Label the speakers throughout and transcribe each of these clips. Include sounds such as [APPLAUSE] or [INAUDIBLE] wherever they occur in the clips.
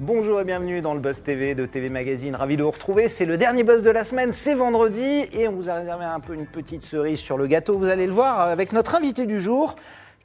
Speaker 1: Bonjour et bienvenue dans le Buzz TV de TV Magazine. Ravi de vous retrouver. C'est le dernier buzz de la semaine, c'est vendredi et on vous a réservé un peu une petite cerise sur le gâteau. Vous allez le voir avec notre invité du jour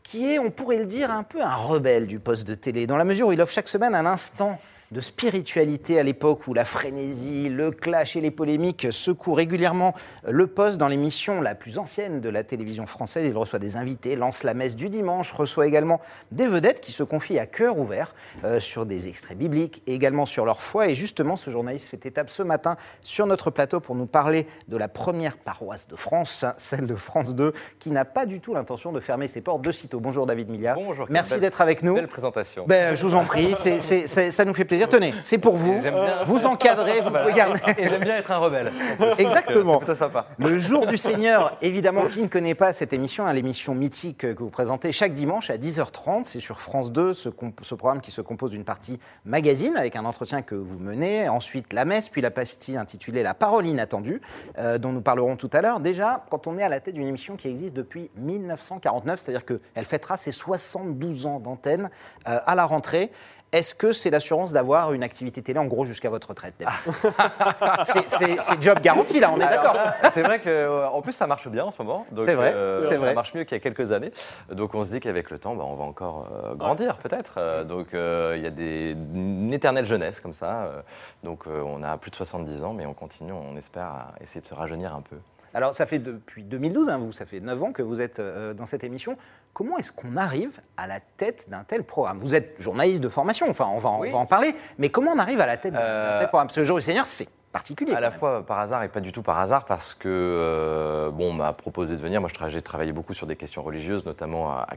Speaker 1: qui est, on pourrait le dire, un peu un rebelle du poste de télé, dans la mesure où il offre chaque semaine un instant de spiritualité à l'époque où la frénésie, le clash et les polémiques secouent régulièrement le poste dans l'émission la plus ancienne de la télévision française. Il reçoit des invités, lance la messe du dimanche, reçoit également des vedettes qui se confient à cœur ouvert euh, sur des extraits bibliques et également sur leur foi. Et justement, ce journaliste fait étape ce matin sur notre plateau pour nous parler de la première paroisse de France, celle de France 2, qui n'a pas du tout l'intention de fermer ses portes de sitôt. Bonjour David Milliard.
Speaker 2: Bonjour.
Speaker 1: Merci d'être avec nous.
Speaker 2: Belle présentation.
Speaker 1: Ben, je vous en prie, ça nous fait plaisir. Tenez, c'est pour vous. Vous encadrez, vous pouvez garder.
Speaker 2: Et j'aime bien être un rebelle.
Speaker 1: Exactement.
Speaker 2: C'est plutôt sympa.
Speaker 1: Le jour du Seigneur, évidemment, qui ne connaît pas cette émission, hein, l'émission mythique que vous présentez chaque dimanche à 10h30, c'est sur France 2, ce, comp- ce programme qui se compose d'une partie magazine avec un entretien que vous menez, ensuite la messe, puis la pastille intitulée La parole inattendue, euh, dont nous parlerons tout à l'heure. Déjà, quand on est à la tête d'une émission qui existe depuis 1949, c'est-à-dire qu'elle fêtera ses 72 ans d'antenne euh, à la rentrée, est-ce que c'est l'assurance d'avoir une activité télé en gros jusqu'à votre retraite David [LAUGHS] C'est- job garanti là, on est d'accord
Speaker 2: C'est vrai que, euh, en plus, ça marche bien en ce moment.
Speaker 1: C'est vrai,
Speaker 2: euh,
Speaker 1: c'est
Speaker 2: ça
Speaker 1: vrai.
Speaker 2: marche mieux qu'il y a quelques années. Donc, on se dit qu'avec le temps, bah, on va encore euh, grandir, peut-être. Euh, donc, euh, il y a des, une éternelle jeunesse comme ça. Euh, donc, euh, on a plus de 70 ans, mais on continue, on espère, à essayer de se rajeunir un peu.
Speaker 1: Alors, ça fait depuis 2012, hein, vous, ça fait 9 ans que vous êtes euh, dans cette émission. Comment est-ce qu'on arrive à la tête d'un tel programme? Vous êtes journaliste de formation, enfin, on va, en-
Speaker 2: Oui.
Speaker 1: on va en parler, mais comment on arrive à la tête d'un- d'un
Speaker 2: Euh,
Speaker 1: tel programme? Parce que le jour du Seigneur, c'est particulier.
Speaker 2: À la
Speaker 1: même.
Speaker 2: fois par hasard et pas du tout par hasard parce que euh, bon, on m'a proposé de venir. Moi, j'ai travaillé beaucoup sur des questions religieuses, notamment à, à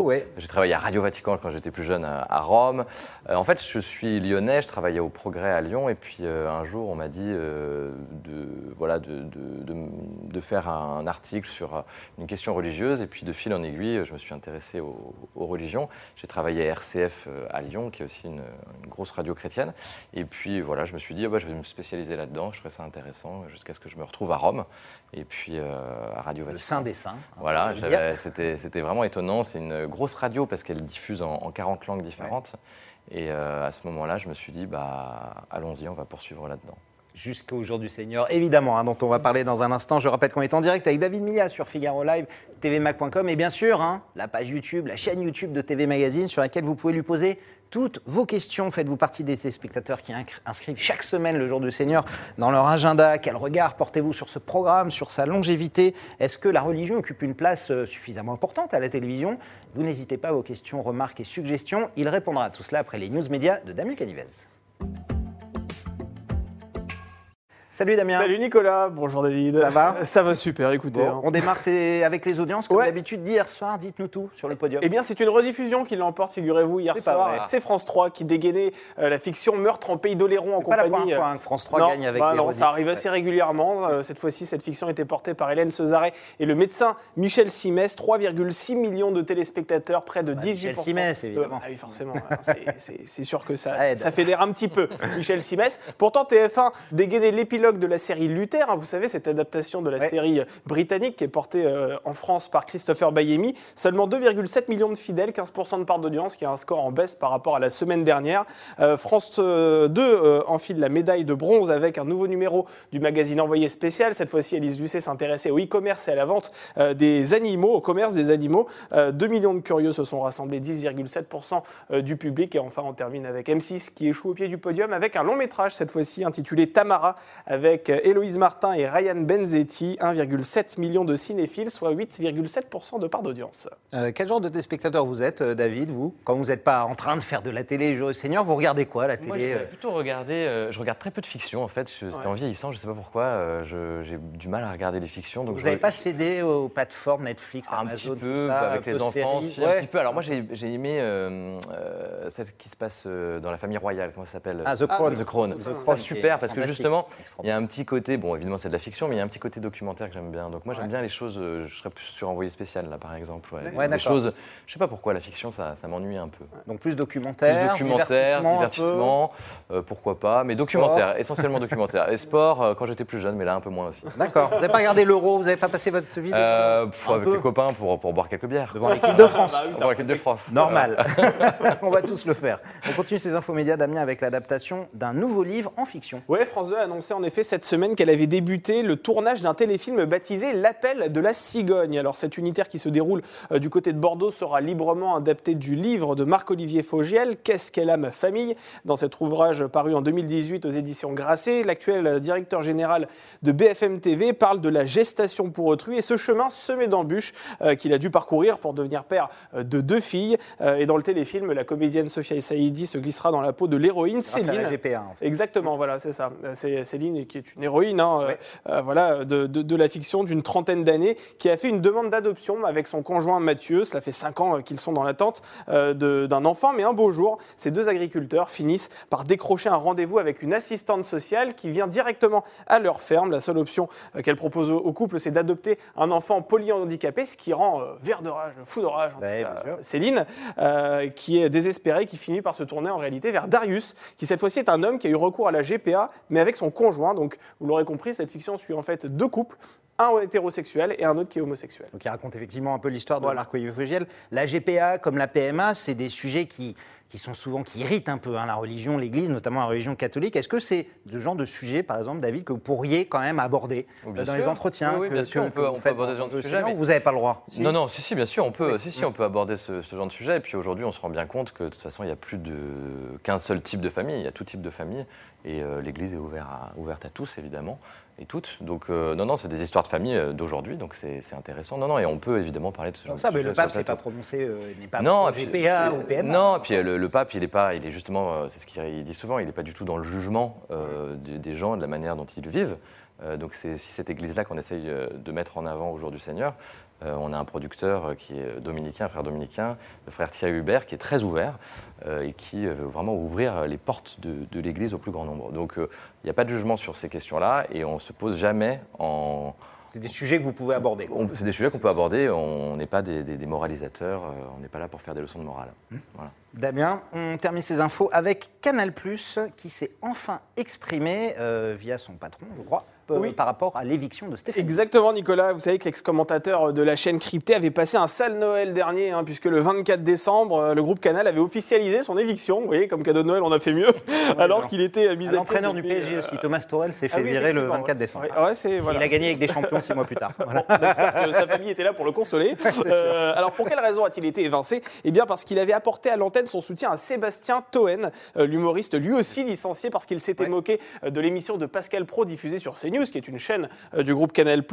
Speaker 1: ouais.
Speaker 2: J'ai travaillé à Radio Vatican quand j'étais plus jeune à, à Rome. Euh, en fait, je suis lyonnais, je travaillais au Progrès à Lyon et puis euh, un jour, on m'a dit de voilà de, de- de- de faire un article sur une question religieuse et puis de fil en aiguille, je me suis intéressé aux, aux religions. J'ai travaillé à RCF à Lyon, qui est aussi une, une grosse radio chrétienne. Et puis voilà, je me suis dit, ah bah, je vais me spécialiser là-dedans, je trouvais ça intéressant, jusqu'à ce que je me retrouve à Rome, et puis euh, à Radio
Speaker 1: Le
Speaker 2: Vatican.
Speaker 1: Saint des Saints. on
Speaker 2: Voilà,
Speaker 1: le
Speaker 2: c'était vraiment étonnant. C'est une grosse radio parce qu'elle diffuse en, en 40 langues différentes. Et euh, à ce moment-là, je me suis dit, bah, allons-y, on va poursuivre là-dedans.
Speaker 1: Jusqu'au jour du Seigneur, évidemment, hein, dont on va parler dans un instant. Je rappelle qu'on est en direct avec David Milia sur Figaro Live, tvmac.com et bien sûr, hein, la page YouTube, la chaîne YouTube de TV Magazine sur laquelle vous pouvez lui poser toutes vos questions. Faites-vous partie des spectateurs qui inscrivent chaque semaine le jour du Seigneur dans leur agenda. Quel regard portez-vous sur ce programme, sur sa longévité? Est-ce que la religion occupe une place euh, suffisamment importante à la télévision? Vous n'hésitez pas à vos questions, remarques et suggestions. Il répondra à tout cela après les news médias de Damien Canivez. Salut Damien.
Speaker 3: Salut Nicolas, bonjour David.
Speaker 1: Ça va [LAUGHS]
Speaker 3: Ça va super, écoutez.
Speaker 1: Bon,
Speaker 3: hein.
Speaker 1: on démarre c'est avec les audiences, comme
Speaker 3: Ouais.
Speaker 1: d'habitude. Hier soir, dites-nous tout sur le podium.
Speaker 3: Eh bien, c'est une rediffusion qui l'emporte, figurez-vous, hier soir. C'est France 3 qui dégainait euh, la fiction Meurtre en Pays d'Oléron en
Speaker 1: c'est pas la
Speaker 3: compagnie.
Speaker 1: première fois hein, que France 3
Speaker 3: non,
Speaker 1: gagne avec
Speaker 3: bah
Speaker 1: des
Speaker 3: non, ça arrive assez régulièrement. Euh, cette fois-ci, cette fiction était portée par Hélène Cesaret et le médecin Michel Simès. 3,6 millions de téléspectateurs, près de 18%.
Speaker 1: Bah, Michel Simès, évidemment.
Speaker 3: Euh, ah oui, forcément. hein, c'est- sûr que ça,
Speaker 1: Ça
Speaker 3: ça fédère un petit peu Michel Simès. Pourtant, TF1 dégainait l'épilogue de la série Luther. hein, vous savez, cette adaptation de la
Speaker 1: Ouais.
Speaker 3: série britannique qui est portée euh, en France par Christopher Bayemi. Seulement 2,7 millions de fidèles, 15% de part d'audience, qui est un score en baisse par rapport à la semaine dernière. Euh, France euh, 2 euh, enfile la médaille de bronze avec un nouveau numéro du magazine Envoyé spécial. Cette fois-ci, Alice Lucet s'intéressait au e-commerce et à la vente euh, des animaux, au commerce des animaux. Euh, 2 millions de curieux se sont rassemblés, 10,7% euh, du public. Et enfin, on termine avec M6 qui échoue au pied du podium avec un long métrage, cette fois-ci intitulé Tamara, avec Héloïse Martin et Ryan Benzetti. 1,7 million de cinéphiles, soit 8,7% de part d'audience.
Speaker 1: Euh, quel genre de téléspectateur vous êtes, euh, David, vous? Quand vous n'êtes pas en train de faire de la télé, Seigneur, vous regardez quoi, la
Speaker 2: Moi,
Speaker 1: télé
Speaker 2: j'ai
Speaker 1: euh
Speaker 2: plutôt regardé. euh, je regarde très peu de fiction en fait. Je- C'était
Speaker 3: Ouais.
Speaker 2: en vieillissant, je sais pas pourquoi. euh, je- J'ai du mal à regarder les fictions. Donc
Speaker 1: Vous
Speaker 2: je-
Speaker 1: n'avez pas cédé aux plateformes Netflix,
Speaker 2: un
Speaker 1: Amazon,
Speaker 2: petit
Speaker 1: tout
Speaker 2: peu
Speaker 1: ça,
Speaker 2: avec
Speaker 1: un peu
Speaker 2: les enfants,
Speaker 1: séries
Speaker 2: si,
Speaker 1: Ouais.
Speaker 2: un petit peu. Alors moi j'ai aimé euh, euh, celle qui se passe euh, dans la famille royale. Comment ça s'appelle?
Speaker 1: Ah, The Crown.
Speaker 2: The Crown.
Speaker 1: The Crown,
Speaker 2: super parce que justement il y a un petit côté, bon, évidemment, c'est de la fiction, mais il y a un petit côté documentaire que j'aime bien. Donc, moi, j'aime
Speaker 1: Ouais.
Speaker 2: bien les choses, euh, je serais plus sur envoyé spécial, là, par exemple. Ouais,
Speaker 1: Ouais, d'accord.
Speaker 2: choses, je sais pas pourquoi, la fiction, ça, ça m'ennuie un peu.
Speaker 1: Donc plus
Speaker 2: Plus
Speaker 1: documentaire,
Speaker 2: documentaire,
Speaker 1: divertissement, un peu.
Speaker 2: divertissement, euh, pourquoi pas, mais documentaire, essentiellement documentaire. Et sport, euh, quand j'étais plus jeune, mais là, un peu moins aussi.
Speaker 1: D'accord. Vous n'avez pas regardé l'Euro Vous n'avez pas passé votre vie devant-
Speaker 2: Euh, pff, avec
Speaker 1: peu
Speaker 2: les copains pour, pour boire quelques bières.
Speaker 1: devant l'équipe de France
Speaker 3: Bah oui,
Speaker 2: Pour l'équipe de France.
Speaker 1: Normal. [LAUGHS] [LAUGHS] On va tous le faire. On continue ces infos médias, Damien, avec l'adaptation d'un nouveau livre en fiction.
Speaker 3: Ouais, France 2 a annoncé en effet cette semaine qu'elle avait débuté le tournage d'un téléfilm baptisé L'appel de la cigogne. Alors cet unitaire qui se déroule euh, du côté de Bordeaux sera librement adapté du livre de Marc-Olivier Fogiel, Qu'est-ce qu'elle a ma famille? Dans cet ouvrage paru en 2018 aux éditions Grasset, l'actuel directeur général de BFM TV parle de la gestation pour autrui et ce chemin semé d'embûches euh, qu'il a dû parcourir pour devenir père euh, de deux filles. Et dans le téléfilm, la comédienne Sophia Saïdi se glissera dans la peau de l'héroïne
Speaker 1: Grâce à la
Speaker 3: Céline.
Speaker 1: GPA, en fait.
Speaker 3: Exactement, voilà, c'est ça. C'est Céline qui est une héroïne hein, euh,
Speaker 1: Ouais.
Speaker 3: euh, voilà, de, de- de la fiction d'une trentaine d'années, qui a fait une demande d'adoption avec son conjoint Mathieu. Cela fait cinq ans euh, qu'ils sont dans l'attente euh, d'un enfant, mais un beau jour, ces deux agriculteurs finissent par décrocher un rendez-vous avec une assistante sociale qui vient directement à leur ferme. La seule option qu'elle propose au, au couple, c'est d'adopter un enfant polyhandicapé, ce qui rend vert de rage, fou de rage en
Speaker 1: Ouais,
Speaker 3: tout cas. Céline, qui est désespérée, qui finit par se tourner en réalité vers Darius, qui cette fois-ci est un homme qui a eu recours à la GPA, mais avec son conjoint. Donc, vous l'aurez compris, cette fiction suit en fait deux couples, un hétérosexuel et un autre qui est homosexuel.
Speaker 1: Donc il raconte effectivement un peu l'histoire de
Speaker 3: Voilà.
Speaker 1: Fogiel. La GPA comme la PMA, c'est des sujets qui, qui sont souvent, qui irritent un peu hein, la religion, l'Église, notamment la religion catholique. Est-ce que c'est ce genre de sujet, par exemple, David, que vous pourriez quand même aborder
Speaker 2: Oh,
Speaker 1: euh,
Speaker 2: bien
Speaker 1: dans
Speaker 2: sûr.
Speaker 1: les entretiens
Speaker 2: Oui, oui,
Speaker 1: que,
Speaker 2: bien sûr,
Speaker 1: que-
Speaker 2: on peut- on aborder ce genre de sujet, mais-
Speaker 1: ou Vous n'avez pas le droit Si
Speaker 2: Non, non, si, si, bien sûr, on peut, si, si, on peut aborder ce, ce genre de sujet. Et puis aujourd'hui, on se rend bien compte que de toute façon, il n'y a plus qu'un seul type de famille, il y a tout type de famille. Et euh, l'Église est ouverte à, ouverte à tous, évidemment, et toutes. Donc, euh, non, non, c'est des histoires de famille euh, d'aujourd'hui, donc c'est c'est intéressant. Non, non, et on peut évidemment parler de ce genre de
Speaker 1: ça, mais
Speaker 2: sujet
Speaker 1: le
Speaker 2: sur
Speaker 1: pape s'est
Speaker 2: plateau.
Speaker 1: pas prononcé, euh, n'est pas
Speaker 2: non, et puis-
Speaker 1: GPA
Speaker 2: euh,
Speaker 1: ou PMA.
Speaker 2: Non, puis euh, le, le pape, il est pas, il est justement, euh, c'est ce qu'il dit souvent, il n'est pas du tout dans le jugement euh, des, des gens, de la manière dont ils vivent. Euh, donc c'est aussi cette église-là qu'on essaye euh, de mettre en avant au jour du Seigneur. Euh, on a un producteur euh, qui est dominicain, un frère dominicain, le frère Thierry Hubert, qui est très ouvert euh, et qui veut vraiment ouvrir les portes de, de l'église au plus grand nombre. Donc euh, il n'y a pas de jugement sur ces questions-là et on se pose jamais en,
Speaker 1: C'est des sujets que vous pouvez aborder.
Speaker 2: C'est des sujets qu'on peut aborder, on n'est pas des, des- des moralisateurs, on n'est pas là pour faire des leçons de morale. Voilà.
Speaker 1: Damien, on termine ces infos avec Canal+, qui s'est enfin exprimé via son patron, je crois,
Speaker 3: Oui.
Speaker 1: par rapport à l'éviction de Stéphane.
Speaker 3: Exactement, Nicolas. Vous savez que l'ex-commentateur de la chaîne cryptée avait passé un sale Noël dernier, hein, puisque le 24 décembre, euh, le groupe Canal avait officialisé son éviction. Vous voyez, comme cadeau de Noël, on a fait mieux, [LAUGHS] [LAUGHS] alors qu'il était euh, mis à
Speaker 1: L'entraîneur du PSG
Speaker 3: euh,
Speaker 1: aussi, Thomas Torel, s'est
Speaker 3: ah
Speaker 1: fait
Speaker 3: oui,
Speaker 1: virer le
Speaker 3: effectivement,
Speaker 1: 24
Speaker 3: ouais.
Speaker 1: décembre.
Speaker 3: Ouais, ouais, c'est voilà.
Speaker 1: Il a gagné avec des [LAUGHS] champions six mois plus tard. Voilà.
Speaker 3: Que sa famille était là pour le consoler. Euh, alors pour quelle raison a-t-il été évincé? Eh bien parce qu'il avait apporté à l'antenne son soutien à Sébastien Toen, euh, l'humoriste lui aussi licencié parce qu'il s'était moqué euh, de l'émission de Pascal Pro diffusée sur CNews, qui est une chaîne euh, du groupe Canal+.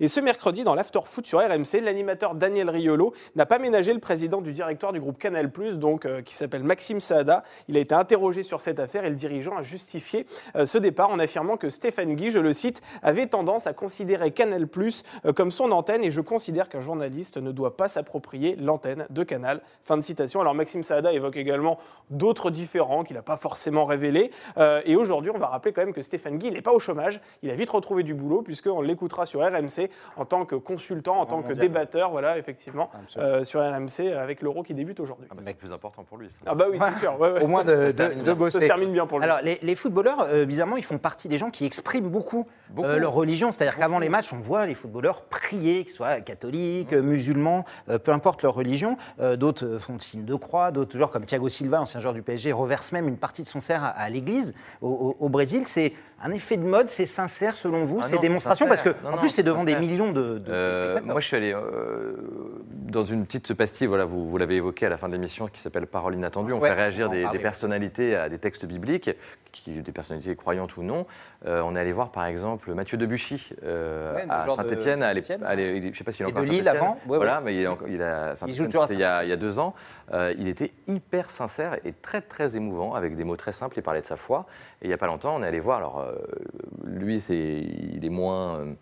Speaker 3: Et ce mercredi, dans l'After Foot sur RMC, l'animateur Daniel Riolo n'a pas ménagé le président du directoire du groupe Canal+, donc euh, qui s'appelle Maxime Saada. Il a été interrogé sur cette affaire et le dirigeant a justifié euh, ce départ en affirmant que Stéphane Guy, je le cite, avait tendance à considérer Canal+ euh, comme son antenne et je considère qu'un journaliste ne doit pas s'approprier l'antenne de Canal. Fin de citation. Alors Maxime Saada évoque également d'autres différents qu'il n'a pas forcément révélés. Et aujourd'hui, on va rappeler quand même que Stéphane Guy n'est pas au chômage. Il a vite retrouvé du boulot puisqu'on l'écoutera sur RMC en tant que consultant, en tant que débatteur, voilà, effectivement,
Speaker 1: Absolument.
Speaker 3: euh, sur RMC avec l'Euro qui débute aujourd'hui.
Speaker 2: Ah bah, c'est le plus important pour lui. ça.
Speaker 3: Ah bah oui, c'est sûr. ouais, ouais.
Speaker 1: Au moins de,
Speaker 2: Ça se
Speaker 1: de-
Speaker 2: termine
Speaker 1: de
Speaker 2: bien.
Speaker 3: Ça
Speaker 1: bosser.
Speaker 3: se termine bien pour lui.
Speaker 1: Alors, les, les footballeurs, euh, bizarrement, ils font partie des gens qui expriment beaucoup,
Speaker 2: Beaucoup.
Speaker 1: euh, leur religion. C'est-à-dire qu'avant les matchs, on voit les footballeurs prier, qu'ils soient catholiques, euh, musulmans, euh, peu importe leur religion. Euh, d'autres font le signe de croix, d'autres joueurs comme Thiago Silva, ancien joueur du PSG, reversent même une partie de son cerf à, à l'église. Au, au- au Brésil, c'est un effet de mode, c'est sincère selon vous,
Speaker 2: Ah
Speaker 1: ces
Speaker 2: non, c'est
Speaker 1: démonstrations Parce que.
Speaker 2: Non,
Speaker 1: en plus, c'est devant des millions de, de
Speaker 2: Euh, moi, je suis allé euh, dans une petite pastille, voilà, vous, vous l'avez évoqué à la fin de l'émission, qui s'appelle Parole inattendue. On
Speaker 1: Ouais,
Speaker 2: fait réagir
Speaker 1: on
Speaker 2: des, personnalités à des textes bibliques, qui, des personnalités croyantes ou non. Euh, on est allé voir, par exemple, Mathieu Debuchy
Speaker 1: Ouais,
Speaker 2: à
Speaker 1: de
Speaker 2: Saint-Etienne.
Speaker 1: Saint-Étienne.
Speaker 2: Je ne sais pas s'il est
Speaker 1: Et
Speaker 2: encore
Speaker 1: de
Speaker 2: à
Speaker 1: Lille avant. Ouais,
Speaker 2: voilà, mais il est, encore- il Saint-Étienne,
Speaker 1: toujours à
Speaker 2: il, y a- il y a deux ans. Il était hyper sincère et très, très émouvant, avec des mots très simples. Il parlait de sa foi. Et il n'y a pas longtemps, on est allé voir. Alors, lui, c'est, il est moins. euh,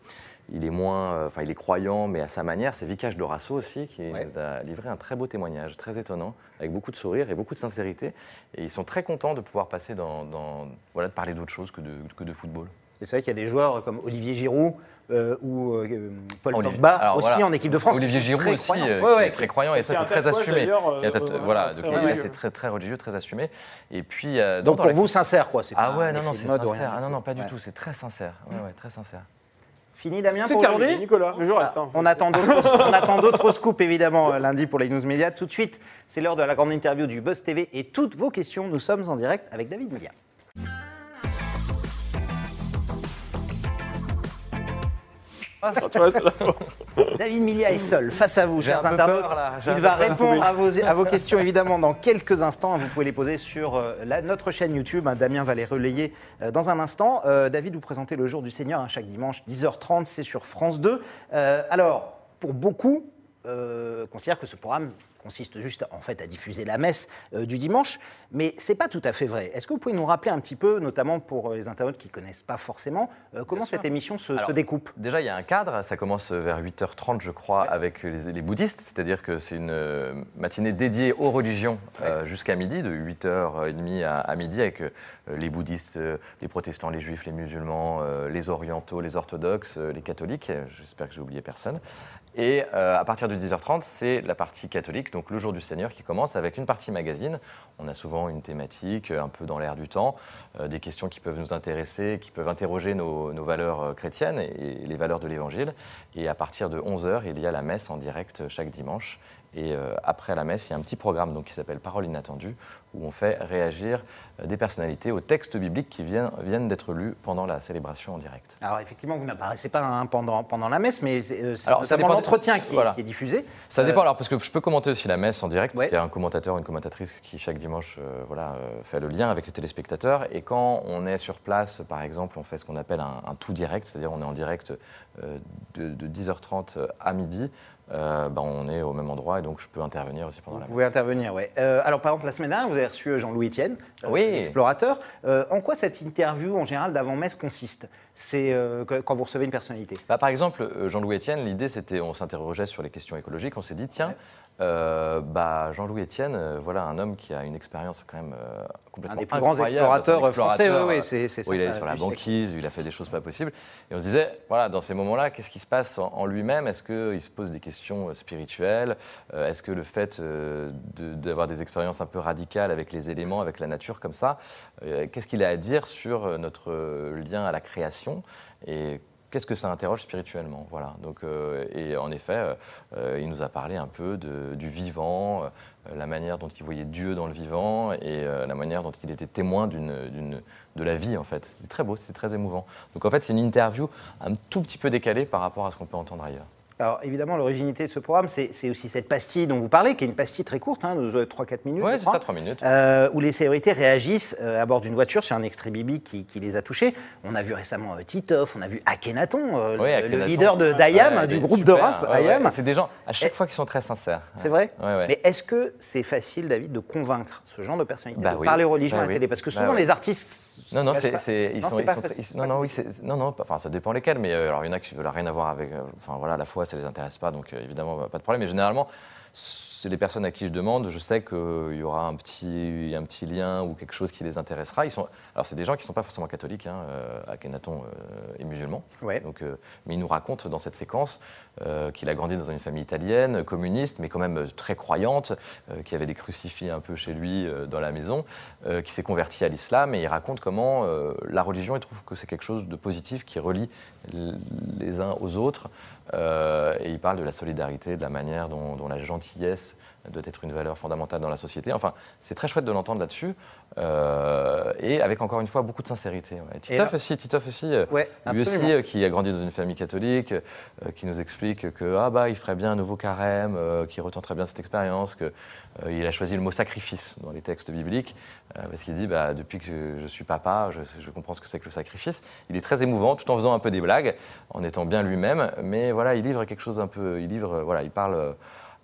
Speaker 2: il est moins, euh, enfin il est croyant, mais à sa manière. C'est Vicage Dorasso aussi qui
Speaker 1: Ouais.
Speaker 2: nous a livré un très beau témoignage, très étonnant, avec beaucoup de sourire et beaucoup de sincérité. Et ils sont très contents de pouvoir passer dans, dans- voilà, de parler d'autre chose que de, que de football.
Speaker 1: Et c'est vrai qu'il y a des joueurs comme Olivier Giroud euh, ou euh, Paul
Speaker 2: Olivier-
Speaker 1: Pogba
Speaker 2: alors,
Speaker 1: aussi
Speaker 2: voilà.
Speaker 1: en équipe de France.
Speaker 2: Olivier Giroud
Speaker 1: très
Speaker 2: aussi, euh,
Speaker 1: Ouais,
Speaker 2: qui
Speaker 1: ouais.
Speaker 2: est très croyant et ça c'est très assumé. voilà, c'est très très religieux, très assumé. Et puis euh,
Speaker 1: Donc
Speaker 2: dans
Speaker 1: pour
Speaker 2: la-
Speaker 1: vous, sincère, quoi. c'est
Speaker 2: ah
Speaker 1: pas
Speaker 2: ouais non non c'est sincère. Ah non non pas du
Speaker 1: Ouais.
Speaker 2: tout, c'est très sincère. Ouais ouais très sincère.
Speaker 1: Fini Damien pour
Speaker 3: terminé,
Speaker 1: aujourd'hui
Speaker 3: Nicolas. Je reste. hein.
Speaker 1: On attend d'autres [LAUGHS] on attend d'autres scoops évidemment lundi pour les news médias. Tout de suite, c'est l'heure de la grande interview du Buzz TV et toutes vos questions. Nous sommes en direct avec David Melia. David Milia est seul face à vous, chers
Speaker 2: un peu
Speaker 1: internautes.
Speaker 2: peur, là. J'ai
Speaker 1: Il va
Speaker 2: peur.
Speaker 1: répondre à vos, à vos questions évidemment dans quelques instants. Vous pouvez les poser sur euh, la- notre chaîne YouTube. hein. Damien va les relayer euh, dans un instant. Euh, David, vous présentez le jour du Seigneur hein, chaque dimanche, 10h30, c'est sur France 2. Euh, alors, pour beaucoup, euh, considèrent que ce programme consiste juste en fait à diffuser la messe euh, du dimanche, mais c'est pas tout à fait vrai. Est-ce que vous pouvez nous rappeler un petit peu, notamment pour euh, les internautes qui connaissent pas forcément, euh, comment cette émission se, découpe?
Speaker 2: Déjà, il y a un cadre, ça commence vers 8h30, je crois, avec les, les bouddhistes, c'est-à-dire que c'est une matinée dédiée aux religions euh, jusqu'à midi, de 8h30 à, à midi, avec les bouddhistes, les protestants, les juifs, les musulmans, les orientaux, les orthodoxes, les catholiques, j'espère que j'ai oublié personne. Et à partir de 10h30, c'est la partie catholique, donc le jour du Seigneur, qui commence avec une partie magazine. On a souvent une thématique, euh, un peu dans l'air du temps, euh, des questions qui peuvent nous intéresser, qui peuvent interroger nos, valeurs euh, chrétiennes et, les valeurs de l'Évangile. Et à partir de 11h, il y a la messe en direct chaque dimanche. Et après la messe, il y a un petit programme donc, qui s'appelle Parole inattendue, où on fait réagir euh, des personnalités aux textes bibliques qui viennent, viennent d'être lus pendant la célébration en direct.
Speaker 1: Alors effectivement, vous n'apparaissez pas hein, pendant, pendant la messe, mais c'est euh, c'est notamment l'entretien qui, est-
Speaker 2: voilà.
Speaker 1: qui est diffusé.
Speaker 2: Ça
Speaker 1: Euh,
Speaker 2: dépend alors parce que je peux commenter aussi la messe en direct.
Speaker 1: Ouais.
Speaker 2: Il y a un commentateur, une commentatrice qui chaque dimanche euh, voilà, euh, fait le lien avec les téléspectateurs. Et quand on est sur place, par exemple, on fait ce qu'on appelle un, un tout direct, c'est-à-dire on est en direct euh, de, de 10h30 à midi. euh, ben, on est au même endroit et donc je peux intervenir aussi pendant
Speaker 1: Vous
Speaker 2: la messe.
Speaker 1: pouvez intervenir, oui. alors, par exemple, la semaine dernière, vous avez Jean-Louis Etienne, euh,
Speaker 2: Oui.
Speaker 1: explorateur. Euh, en quoi cette interview, en général, d'avant-messe consiste? C'est euh, quand vous recevez une personnalité
Speaker 2: Bah, par exemple, Jean-Louis Etienne, l'idée c'était, on s'interrogeait sur les questions écologiques, on s'est dit, tiens, bah, Jean-Louis Etienne, voilà un homme qui a une expérience quand même complètement
Speaker 1: Un des plus grands
Speaker 2: incroyable,
Speaker 1: explorateurs français, oui, c'est ça.
Speaker 2: où il est sur la banquise, il a fait des choses pas possibles. Et on se disait, voilà, dans ces moments-là, qu'est-ce qui se passe en, lui-même? Est-ce qu'il se pose des questions spirituelles? Est-ce que le fait d'avoir des expériences un peu radicales avec les éléments, avec la nature comme ça, euh, qu'est-ce qu'il a à dire sur euh, notre euh, lien à la création? Et Qu'est-ce que ça interroge spirituellement? Voilà. Donc, Et en effet, il nous a parlé un peu du vivant, la manière dont il voyait Dieu dans le vivant et la manière dont il était témoin de la vie, en fait. C'était très beau, c'était très émouvant. Donc en fait, c'est une interview un tout petit peu décalée par rapport à ce qu'on peut entendre ailleurs.
Speaker 1: Alors, évidemment, l'originalité de ce programme, c'est aussi cette pastille dont vous parlez, qui est une pastille très courte, hein, de 3-4 minutes. Je
Speaker 2: c'est ça, 3 minutes.
Speaker 1: Euh, où les célébrités réagissent euh, à bord d'une voiture sur un extrait biblique qui, qui les a touchés. On a vu récemment euh, Titoff, on a vu Akhenaton, euh, le-
Speaker 2: Oui,
Speaker 1: leader de d'IAM,
Speaker 2: Ouais,
Speaker 1: du groupe de
Speaker 2: super.
Speaker 1: rap
Speaker 2: Ouais. C'est des gens, à chaque
Speaker 1: Et-
Speaker 2: fois, qui sont très sincères.
Speaker 1: C'est vrai. Mais est-ce que c'est facile, David, de convaincre ce genre de personnalité
Speaker 2: Bah
Speaker 1: de
Speaker 2: oui.
Speaker 1: parler religion
Speaker 2: Bah
Speaker 1: à la
Speaker 2: oui.
Speaker 1: télé? Parce que
Speaker 2: Bah
Speaker 1: souvent,
Speaker 2: oui.
Speaker 1: les artistes.
Speaker 2: Non, non, c'est, ils
Speaker 1: Non,
Speaker 2: sont, ils sont non, non, oui, non, non, enfin, ça dépend lesquels, mais alors il y en a qui veulent rien avoir avec, enfin voilà, la foi, ça les intéresse pas, donc euh, évidemment bah, pas de problème. Mais généralement, les personnes à qui je demande, je sais qu'il y aura un petit, un petit lien ou quelque chose qui les intéressera. Ils sont, alors c'est des gens qui sont pas forcément catholiques, hein, euh, Akhenaton euh, est musulman,
Speaker 1: Ouais.
Speaker 2: donc, euh, mais il nous raconte dans cette séquence euh, qu'il a grandi dans une famille italienne, communiste, mais quand même euh, très croyante, euh, qui avait des crucifix un peu chez lui euh, dans la maison, euh, qui s'est converti à l'islam et il raconte comment euh, la religion, il trouve que c'est quelque chose de positif qui relie les uns aux autres. Euh, et il parle de la solidarité, de la manière dont, dont la gentillesse doit être une valeur fondamentale dans la société. Enfin, c'est très chouette de l'entendre là-dessus. Euh, et avec encore une fois beaucoup de sincérité. ouais. Titoff aussi, Titoff aussi, euh,
Speaker 1: Ouais,
Speaker 2: lui aussi, euh, qui a grandi dans une famille catholique, euh, qui nous explique que ah bah il ferait bien un nouveau carême, qui retenterait bien cette expérience, que il a choisi le mot sacrifice dans les textes bibliques, parce qu'il dit bah depuis que je suis papa, je, je comprends ce que c'est que le sacrifice. Il est très émouvant, tout en faisant un peu des blagues, en étant bien lui-même, mais voilà, il livre quelque chose un peu, il livre, voilà, il parle.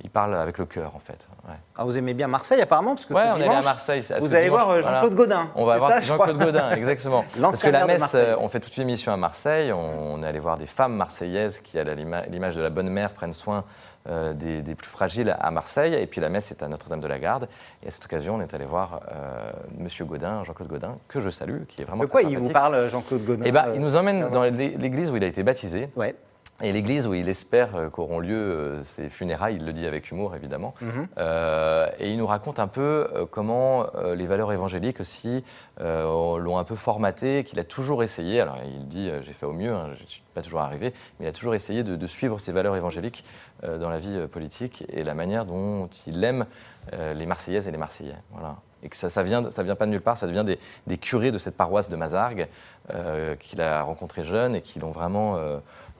Speaker 2: Il parle avec le cœur en fait. Ouais.
Speaker 1: Ah, vous aimez bien Marseille apparemment parce que
Speaker 2: Ouais,
Speaker 1: ce
Speaker 2: on est allé à
Speaker 1: dimanche,
Speaker 2: Marseille.
Speaker 1: Vous
Speaker 2: dimanche,
Speaker 1: allez voir euh,
Speaker 2: voilà.
Speaker 1: Jean-Claude Godin.
Speaker 2: On va voir
Speaker 1: ça, je.
Speaker 2: Jean-Claude Godin, exactement. [LAUGHS] Parce que la messe, euh, on fait toute une émission à Marseille. On, on est allé voir des femmes marseillaises qui, à l'image de la bonne mère, prennent soin euh, des, des plus fragiles à Marseille. Et puis la messe est à Notre-Dame-de-la-Garde. Et à cette occasion, on est allé voir euh, Monsieur Godin, Jean-Claude Godin, que je salue, qui est vraiment
Speaker 1: De quoi
Speaker 2: très
Speaker 1: il vous parle, Jean-Claude Godin
Speaker 2: Eh ben,
Speaker 1: euh,
Speaker 2: il nous emmène dans l'é- l'église où il a été baptisé.
Speaker 1: Ouais.
Speaker 2: Et l'église où il espère euh, qu'auront lieu euh, ses funérailles, il le dit avec humour évidemment.
Speaker 1: Mhm.
Speaker 2: Euh, et il nous raconte un peu euh, comment euh, les valeurs évangéliques aussi euh, l'ont un peu formaté, qu'il a toujours essayé, alors il dit euh, j'ai fait au mieux, hein, je ne suis pas toujours arrivé, mais il a toujours essayé de, de suivre ces valeurs évangéliques euh, dans la vie euh, politique et la manière dont il aime euh, les Marseillaises et les Marseillais. Voilà. Et que ça, ça vient, ça vient pas de nulle part, ça devient des, des curés de cette paroisse de Mazargues euh, qu'il a rencontrés jeunes et qui l'ont vraiment euh,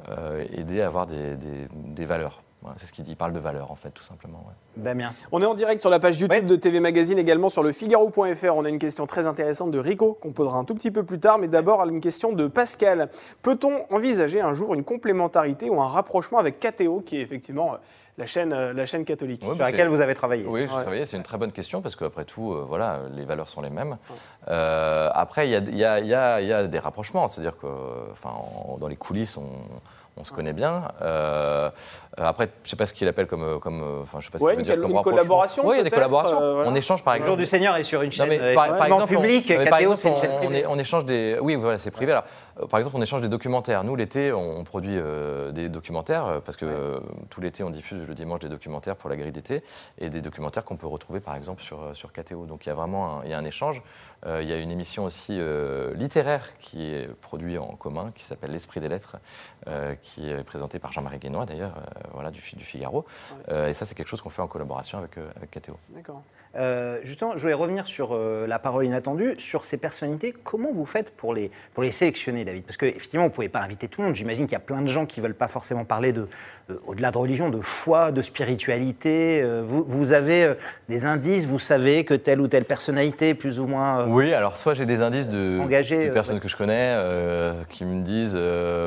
Speaker 2: euh, aidé à avoir des- des valeurs. Voilà, c'est ce qu'il dit, il parle de valeurs en fait, tout simplement. ouais.
Speaker 1: Damien.
Speaker 3: On est en direct sur la page YouTube
Speaker 1: Ouais.
Speaker 3: de TV Magazine, également sur le Figaro.fr. On a une question très intéressante de Rico qu'on posera un tout petit peu plus tard, mais d'abord une question de Pascal. Peut-on envisager un jour une complémentarité ou un rapprochement avec KTO, qui est effectivement euh, la chaîne, euh, la chaîne catholique?
Speaker 2: Ouais,
Speaker 1: Sur laquelle vous avez travaillé.
Speaker 2: Oui, je
Speaker 3: Ouais.
Speaker 2: travaillais. C'est une très bonne question parce qu'après tout, euh, voilà, les valeurs sont les mêmes. Euh, après, il y a, il y a- il y a- il y a des rapprochements, c'est-à-dire que, enfin, en- dans les coulisses, on, on se connaît bien. Euh, euh, après, je sais pas ce qu'il appelle comme, comme, euh, enfin, je sais pas ce
Speaker 3: Ouais,
Speaker 2: qu'il veut
Speaker 3: une
Speaker 2: dire comme
Speaker 3: une collaboration,
Speaker 2: Oui, il y a des collaborations.
Speaker 3: euh, voilà.
Speaker 2: On échange par
Speaker 1: Le jour
Speaker 2: exemple.
Speaker 1: du Seigneur est sur une
Speaker 2: Non,
Speaker 1: chaîne
Speaker 2: mais
Speaker 1: euh,
Speaker 2: par, exemple, on-
Speaker 1: publique.
Speaker 2: euh, par exemple, on, on on échange des. Oui, voilà, c'est privé. Alors, euh, par exemple, on échange des documentaires. Nous, l'été, on, produit euh, des documentaires euh, parce que euh, tout l'été, on diffuse le dimanche des documentaires pour la grille d'été et des documentaires qu'on peut retrouver, par exemple, sur, euh, sur KTO. Donc, il y a vraiment un, y a un échange. Euh, il y a une émission aussi euh, littéraire qui est produite en commun, qui s'appelle L'Esprit des Lettres, euh, qui est présentée par Jean-Marie Guénois, d'ailleurs, euh, voilà, du, Fi- du Figaro. Euh, et ça, c'est quelque chose qu'on fait en collaboration avec, euh, avec KTO.
Speaker 3: D'accord.
Speaker 1: Euh, justement, je voulais revenir sur euh, la parole inattendue, sur ces personnalités. Comment vous faites pour les, pour les sélectionner, David? Parce qu'effectivement, vous ne pouvez pas inviter tout le monde. J'imagine qu'il y a plein de gens qui ne veulent pas forcément parler, de, de- au-delà de religion, de foi, de spiritualité. Euh, vous, vous avez des indices, vous savez que telle ou telle personnalité, plus ou moins.
Speaker 2: Oui, alors soit j'ai des indices de, personnes
Speaker 1: ouais.
Speaker 2: que je connais qui me disent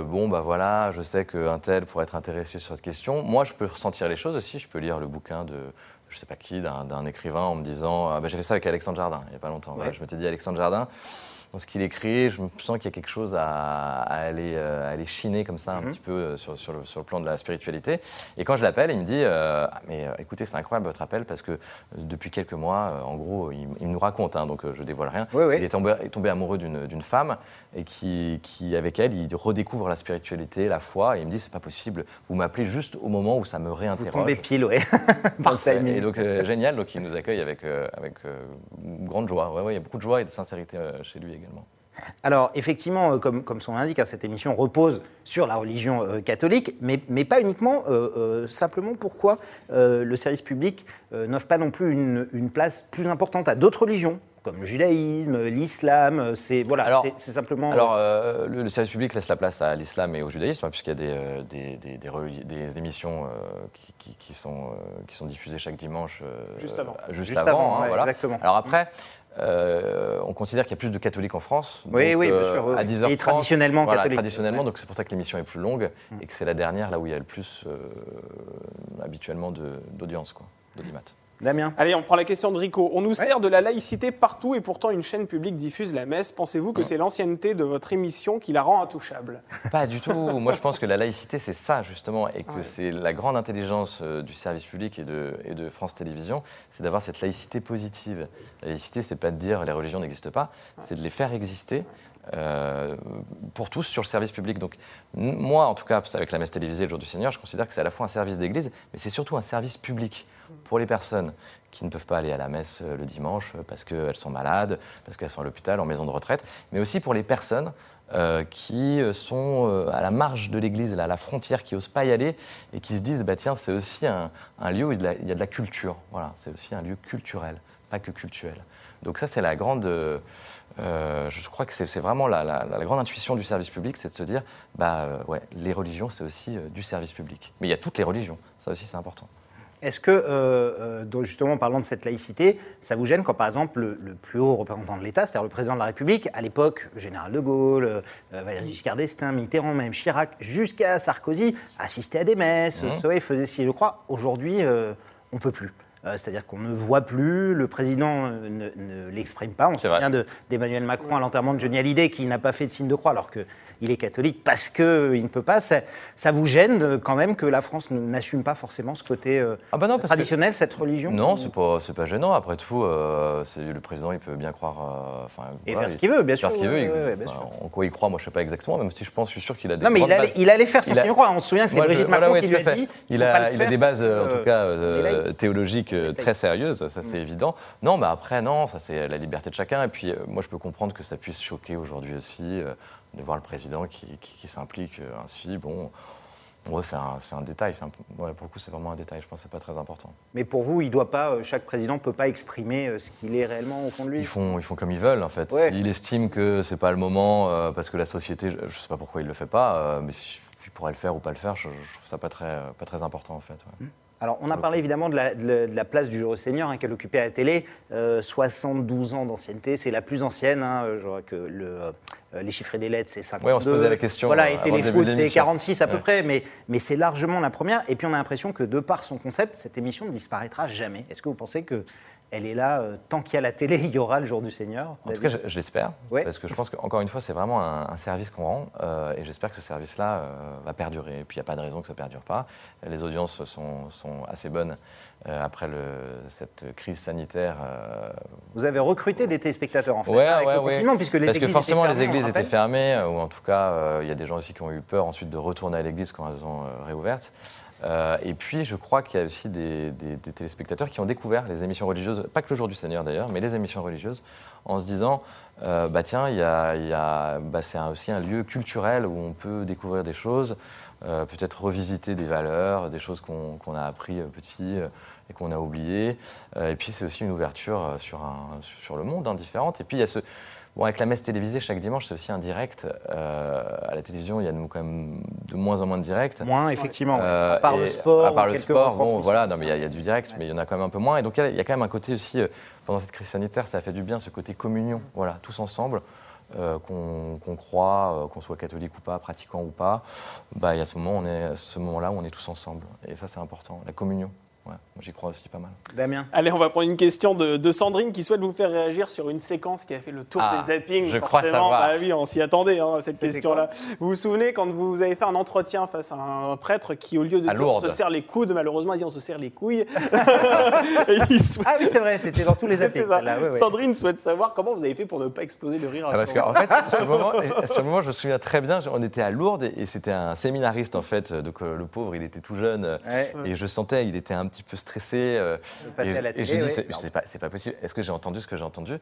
Speaker 2: bon bah voilà, je sais qu'un tel pourrait être intéressé sur cette question. Moi, je peux ressentir les choses aussi. Je peux lire le bouquin de je sais pas qui, d'un écrivain en me disant ah, bah, j'ai fait ça avec Alexandre Jardin il y a pas longtemps. Voilà,
Speaker 1: Ouais.
Speaker 2: je m'étais dit Alexandre Jardin. Dans ce qu'il écrit, je sens qu'il y a quelque chose à, à aller, euh, à aller chiner comme ça un
Speaker 1: Mhm.
Speaker 2: petit peu euh, sur, sur le, sur le plan de la spiritualité. Et quand je l'appelle, il me dit euh, Ah, mais écoutez, c'est incroyable votre appel parce que depuis quelques mois, en gros, il, il nous raconte, hein, donc je dévoile rien.
Speaker 1: Oui, oui.
Speaker 2: Il est tombé, est tombé amoureux d'une femme et qui, qui, avec elle, il redécouvre la spiritualité, la foi. Et il me dit c'est pas possible. Vous m'appelez juste au moment où ça me
Speaker 1: Vous
Speaker 2: réinterroge.
Speaker 1: tombez pile, oui. [LAUGHS]
Speaker 2: Parfait. Et donc euh, génial. Donc il nous accueille avec euh, avec grande joie. Ouais, ouais, il y a beaucoup de joie et de sincérité chez lui
Speaker 1: Alors, effectivement, euh, comme, comme son l'indique, hein, cette émission repose sur la religion euh, catholique, mais, pas uniquement. euh, simplement, pourquoi le service public n'offre pas non plus une place plus importante à d'autres religions comme le judaïsme, l'islam, euh, c'est voilà, simplement.
Speaker 2: Alors, euh, le, le service public laisse la place à l'islam et au judaïsme, hein, puisqu'il y a des, euh, des, des- des reli- des émissions euh, qui, qui- qui sont, euh, qui sont diffusées chaque dimanche. euh,
Speaker 3: Juste avant.
Speaker 2: Juste,
Speaker 1: Juste
Speaker 2: avant,
Speaker 1: avant,
Speaker 2: hein,
Speaker 1: ouais,
Speaker 2: voilà.
Speaker 1: exactement.
Speaker 2: Alors après, euh, on considère qu'il y a plus de catholiques en France.
Speaker 1: Oui,
Speaker 2: donc,
Speaker 1: oui, bien
Speaker 2: euh,
Speaker 1: sûr, oui,
Speaker 2: À
Speaker 1: oui.
Speaker 2: 10h30.
Speaker 1: Et traditionnellement
Speaker 2: voilà,
Speaker 1: catholique.
Speaker 2: Traditionnellement,
Speaker 1: Ouais.
Speaker 2: donc c'est pour ça que l'émission est plus longue et que c'est la dernière là où il y a le plus euh, habituellement d'audience, quoi, d'audimat.
Speaker 1: Damien
Speaker 3: Allez, on prend la question de Rico. On nous sert de la laïcité partout et pourtant une chaîne publique diffuse la messe. Pensez-vous que c'est l'ancienneté de votre émission qui la rend intouchable?
Speaker 2: Pas du tout. [LAUGHS] Moi, je pense que la laïcité, c'est ça, justement, et que
Speaker 3: Ouais.
Speaker 2: c'est la grande intelligence euh, du service public et de, et de France Télévisions, c'est d'avoir cette laïcité positive. La laïcité, c'est pas de dire les religions n'existent pas, c'est de les faire exister. Euh, pour tous sur le service public. Donc, moi, en tout cas, avec la messe télévisée le jour du Seigneur, je considère que c'est à la fois un service d'église, mais c'est surtout un service public pour les personnes qui ne peuvent pas aller à la messe euh, le dimanche euh, parce qu'elles sont malades, parce qu'elles sont à l'hôpital, en maison de retraite, mais aussi pour les personnes qui sont à la marge de l'église, à la frontière, qui n'osent pas y aller et qui se disent bah, tiens, c'est aussi un, lieu où il y, a de la, culture. Voilà, c'est aussi un lieu culturel, pas que cultuel. Donc, ça, c'est la grande. Euh, je crois que c'est vraiment la, la- la grande intuition du service public, c'est de se dire bah, euh, ouais, les religions, c'est aussi euh, du service public. Mais il y a toutes les religions, ça aussi, c'est important.
Speaker 1: Est-ce que, justement, en parlant de cette laïcité, ça vous gêne quand, par exemple, le, plus haut représentant de l'État, c'est-à-dire le président de la République, à l'époque, général de Gaulle, Valéry Giscard d'Estaing, Mitterrand, même Chirac, jusqu'à Sarkozy, assistait à des messes, mmh. faisait ci, je crois. Aujourd'hui, on ne peut plus. C'est-à-dire qu'on ne voit plus, le président ne, l'exprime pas. On se souvient d'Emmanuel Macron à l'enterrement de Johnny Hallyday qui n'a pas fait de signe de croix alors que il est catholique parce qu'il ne peut pas. Ça, vous gêne quand même que la France n'assume pas forcément ce côté euh, ah bah traditionnel, cette religion
Speaker 2: Non, c'est pas, pas gênant. Après tout, euh, le président, il peut bien croire.
Speaker 1: Euh, et faire ce qu'il veut, bien sûr.
Speaker 2: Faire ce qu'il veut. en quoi il croit, moi je ne sais pas exactement, même si je pense, je suis sûr qu'il a des.
Speaker 1: Non, mais il allait, il allait, faire son signe croix. On se souvient que c'est Brigitte Macron qui lui a dit.
Speaker 2: Il a, il a des bases, en tout cas, théologiques très sérieuses, ça c'est mm. évident. Non, mais après, non, ça c'est la liberté de chacun. Et puis, moi je peux comprendre que ça puisse choquer aujourd'hui aussi de voir le président qui, s'implique ainsi. Bon, c'est un, détail. pour le coup, c'est vraiment un détail. Je pense que c'est pas très important.
Speaker 1: Mais pour vous, il doit pas, euh, chaque président ne peut pas exprimer euh, ce qu'il est réellement au fond de lui?
Speaker 2: Ils font, ils font comme ils veulent, en fait. Il estime que c'est pas le moment, euh, parce que la société, je ne sais pas pourquoi il le fait pas, mais il pourrait le faire ou pas le faire, je, trouve ça pas très, pas très important, en fait. Mmh.
Speaker 1: Alors, on a parlé évidemment de la, place du Jureux Seigneur hein, qu'elle occupait à la télé. 72 ans d'ancienneté, c'est la plus ancienne. Hein, je vois que le, euh, les chiffres des lettres, c'est 52.
Speaker 2: Oui, on se posait la question.
Speaker 1: Voilà, et Téléfoot, c'est 46 à peu près, mais, mais c'est largement la première. Et puis on a l'impression que de par son concept, cette émission ne disparaîtra jamais. Est-ce que vous pensez que elle est là, euh, tant qu'il y a la télé, [LAUGHS] il y aura le jour du Seigneur.
Speaker 2: En tout cas, je, l'espère, parce que je pense qu'encore une fois, c'est vraiment un, service qu'on rend, euh, et j'espère que ce service-là va perdurer. Et puis, il n'y a pas de raison que ça ne perdure pas. Les audiences sont, sont assez bonnes après le, cette crise sanitaire.
Speaker 1: Vous avez recruté des téléspectateurs, en fait,
Speaker 2: ouais, avec le confinement, puisque les parce que forcément, les églises étaient fermées, euh, ou en tout cas, euh, il y a des gens aussi qui ont eu peur ensuite de retourner à l'église quand elles ont euh, et puis, je crois qu'il y a aussi des, téléspectateurs qui ont découvert les émissions religieuses, pas que le jour du Seigneur d'ailleurs, mais les émissions religieuses, en se disant, bah tiens, il y a, bah, c'est aussi un lieu culturel où on peut découvrir des choses, peut-être revisiter des valeurs, des choses qu'on a appris petit et qu'on a oubliées. et puis, c'est aussi une ouverture sur, un, sur le monde, indifférente. Hein, et puis, il y a ce Bon, avec la messe télévisée chaque dimanche, c'est aussi un direct. Euh, à la télévision, il y a quand même de moins en moins de directs.
Speaker 1: Moins, effectivement. Euh, à part le sport.
Speaker 2: À part le sport, bon, voilà, non, mais il y, a du direct, mais il y en a quand même un peu moins. Et donc, il y, a quand même un côté aussi, euh, pendant cette crise sanitaire, ça a fait du bien, ce côté communion, voilà, tous ensemble. qu'on croit, qu'on soit catholique ou pas, pratiquant ou pas, bah, il y a ce moment, moment-là où on est tous ensemble. Et ça, c'est important, la communion j'y crois aussi pas mal.
Speaker 1: Damien
Speaker 3: Allez, on va prendre une question de, Sandrine qui souhaite vous faire réagir sur une séquence qui a fait le tour ah, des zappings.
Speaker 2: Je crois savoir.
Speaker 3: Bah oui, on s'y attendait hein, à cette question-là. Vous vous souvenez quand vous avez fait un entretien face à un prêtre qui, au lieu de dire on se serre les coudes, malheureusement, a dit on se serre les couilles. [LAUGHS] [LAUGHS]
Speaker 1: Ah oui, c'est vrai, c'était dans tous les zappings.
Speaker 3: Sandrine souhaite savoir comment vous avez fait pour ne pas exploser de rire.
Speaker 2: Ah, parce qu'en fait, sur le, [LAUGHS] moment, je me souviens très bien, on était à Lourdes et, c'était un séminariste en fait, donc euh, le pauvre, il était tout jeune et je sentais, il était un petit peu stressé. Euh, et, j'ai dit, c'est pas, pas, possible. Est-ce que j'ai entendu ce que j'ai entendu?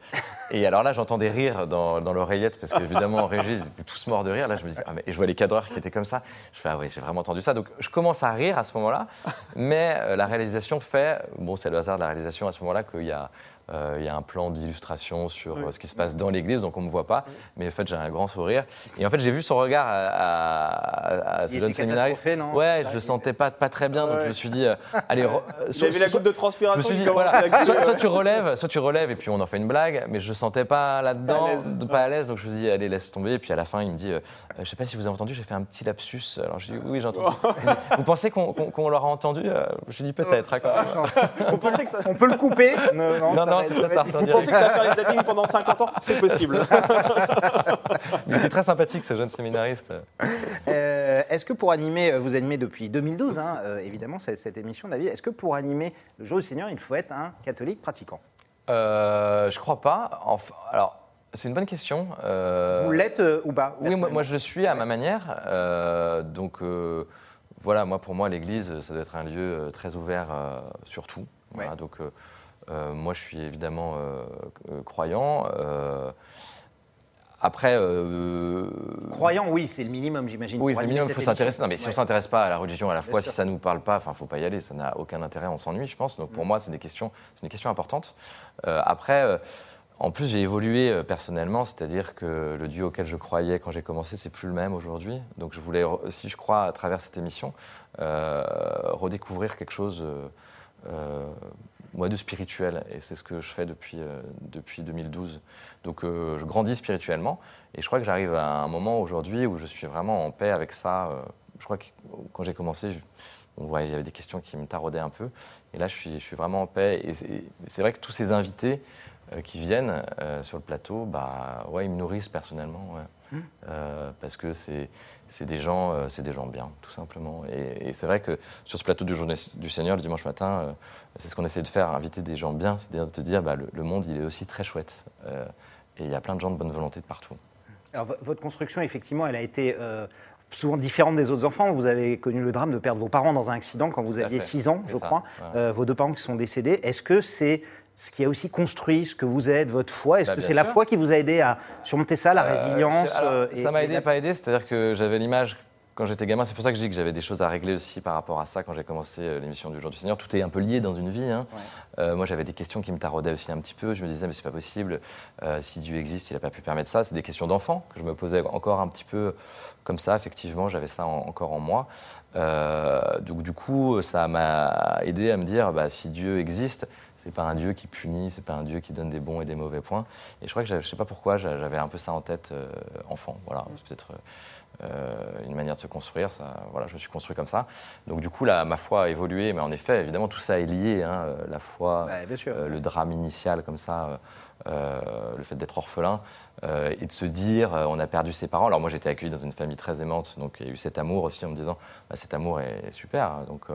Speaker 2: Et alors là, j'entendais rire dans, dans l'oreillette parce qu'évidemment, en régie, ils étaient tous morts de rire. Là, je me dis, ah, mais, et je vois les cadreurs qui étaient comme ça. Je fais, ah oui, j'ai vraiment entendu ça. Donc, je commence à rire à ce moment-là. Mais euh, la réalisation fait, bon, c'est le hasard de la réalisation à ce moment-là qu'il y a il y a un plan d'illustration sur euh, ce qui se passe dans l'église, donc on ne me voit pas. Mais en fait, j'ai un grand sourire. Et en fait, j'ai vu son regard à, ce jeune séminariste.
Speaker 1: Non
Speaker 2: ouais, je le sentais pas, pas très bien, donc je me suis dit, euh, allez.
Speaker 3: Re... [LAUGHS] vu la goutte de transpiration.
Speaker 2: soit, tu relèves, soit tu relèves, et puis on en fait une blague. Mais je ne sentais pas là-dedans, pas à l'aise, donc je me suis dit, allez, laisse tomber. Et puis à la fin, il me dit, je ne sais pas si vous avez entendu, j'ai fait un petit lapsus. Alors je dis, oui, j'ai entendu. vous pensez qu'on l'aura entendu Je dis peut-être.
Speaker 1: On peut le couper
Speaker 2: Non, non
Speaker 3: vous pensez que ça va faire les zappings pendant 50 ans C'est possible.
Speaker 2: Il était très sympathique, ce jeune séminariste.
Speaker 1: Euh, est-ce que pour animer, euh, vous animez depuis 2012, hein, euh, évidemment, cette, émission, David, est-ce que pour animer le jour du Seigneur, il faut être un catholique pratiquant?
Speaker 2: Euh, Je crois pas. Enfin, alors. C'est une bonne question.
Speaker 1: Vous l'êtes ou pas?
Speaker 2: Oui, moi, je le suis à ma manière. donc voilà, moi pour moi l'Église, ça doit être un lieu très ouvert sur tout. donc euh, moi, je suis évidemment euh, euh, croyant. Après.
Speaker 1: Croyant, oui, c'est le minimum, j'imagine.
Speaker 2: Oui, c'est le minimum, il faut s'intéresser. Non, mais si on ne s'intéresse pas à la religion à la fois, si ça ne nous parle pas, il ne faut pas y aller, ça n'a aucun intérêt, on s'ennuie, je pense. Donc pour mm. moi, c'est des questions, une question importante. après. En plus, j'ai évolué personnellement, c'est-à-dire que le Dieu auquel je croyais quand j'ai commencé, c'est plus le même aujourd'hui. Donc, je voulais, si je crois, à travers cette émission, redécouvrir quelque chose moi, de spirituel. Et c'est ce que je fais depuis, depuis 2012. Donc, je grandis spirituellement. Et je crois que j'arrive à un moment aujourd'hui où je suis vraiment en paix avec ça. je crois que quand j'ai commencé, il y avait des questions qui me taraudaient un peu. Et là, je suis, je suis vraiment en paix. Et c'est vrai que tous ces invités qui viennent sur le plateau, bah, ouais, ils me nourrissent personnellement. Mmh. parce que c'est des, gens, c'est des gens bien, tout simplement. Et, c'est vrai que sur ce plateau du Journée du Seigneur, le dimanche matin, c'est ce qu'on essaie de faire, inviter des gens bien, c'est-à-dire de te dire, bah, le, monde, il est aussi très chouette. et il y a plein de gens de bonne volonté de partout.
Speaker 1: Alors, votre construction, effectivement, elle a été souvent différente des autres enfants. Vous avez connu le drame de perdre vos parents dans un accident quand vous aviez 6 ans, je crois. vos deux parents qui sont décédés. Est-ce que c'est ce qui a aussi construit ce que vous êtes, votre foi Est-ce bah, que c'est la foi qui vous a aidé à surmonter ça, la euh, résilience
Speaker 2: euh, Ça m'a aidé, pas aidé. C'est-à-dire que j'avais l'image quand j'étais gamin, c'est pour ça que je dis que j'avais des choses à régler aussi par rapport à ça quand j'ai commencé euh, l'émission du Jour du Seigneur. Tout est un peu lié dans une vie. Hein. moi, j'avais des questions qui me taraudaient aussi un petit peu. Je me disais, mais c'est pas possible. si Dieu existe, il n'a pas pu permettre ça. C'est des questions d'enfant que je me posais encore un petit peu comme ça. Effectivement, j'avais ça encore en moi. donc, du coup, ça m'a aidé à me dire, bah, si Dieu existe, c'est pas un Dieu qui punit, c'est pas un Dieu qui donne des bons et des mauvais points. Et je crois que je sais pas pourquoi j'avais un peu ça en tête euh, enfant. Voilà, c'est peut-être euh, une manière de se construire. Ça, voilà, je me suis construit comme ça. Donc du coup, ma foi a évolué, mais en effet, évidemment, tout ça est lié. Hein, la foi, euh, le drame initial comme ça. le fait d'être orphelin et de se dire on a perdu ses parents. Alors moi j'étais accueilli dans une famille très aimante, donc il y a eu cet amour aussi en me disant bah, cet amour est, super. Hein. donc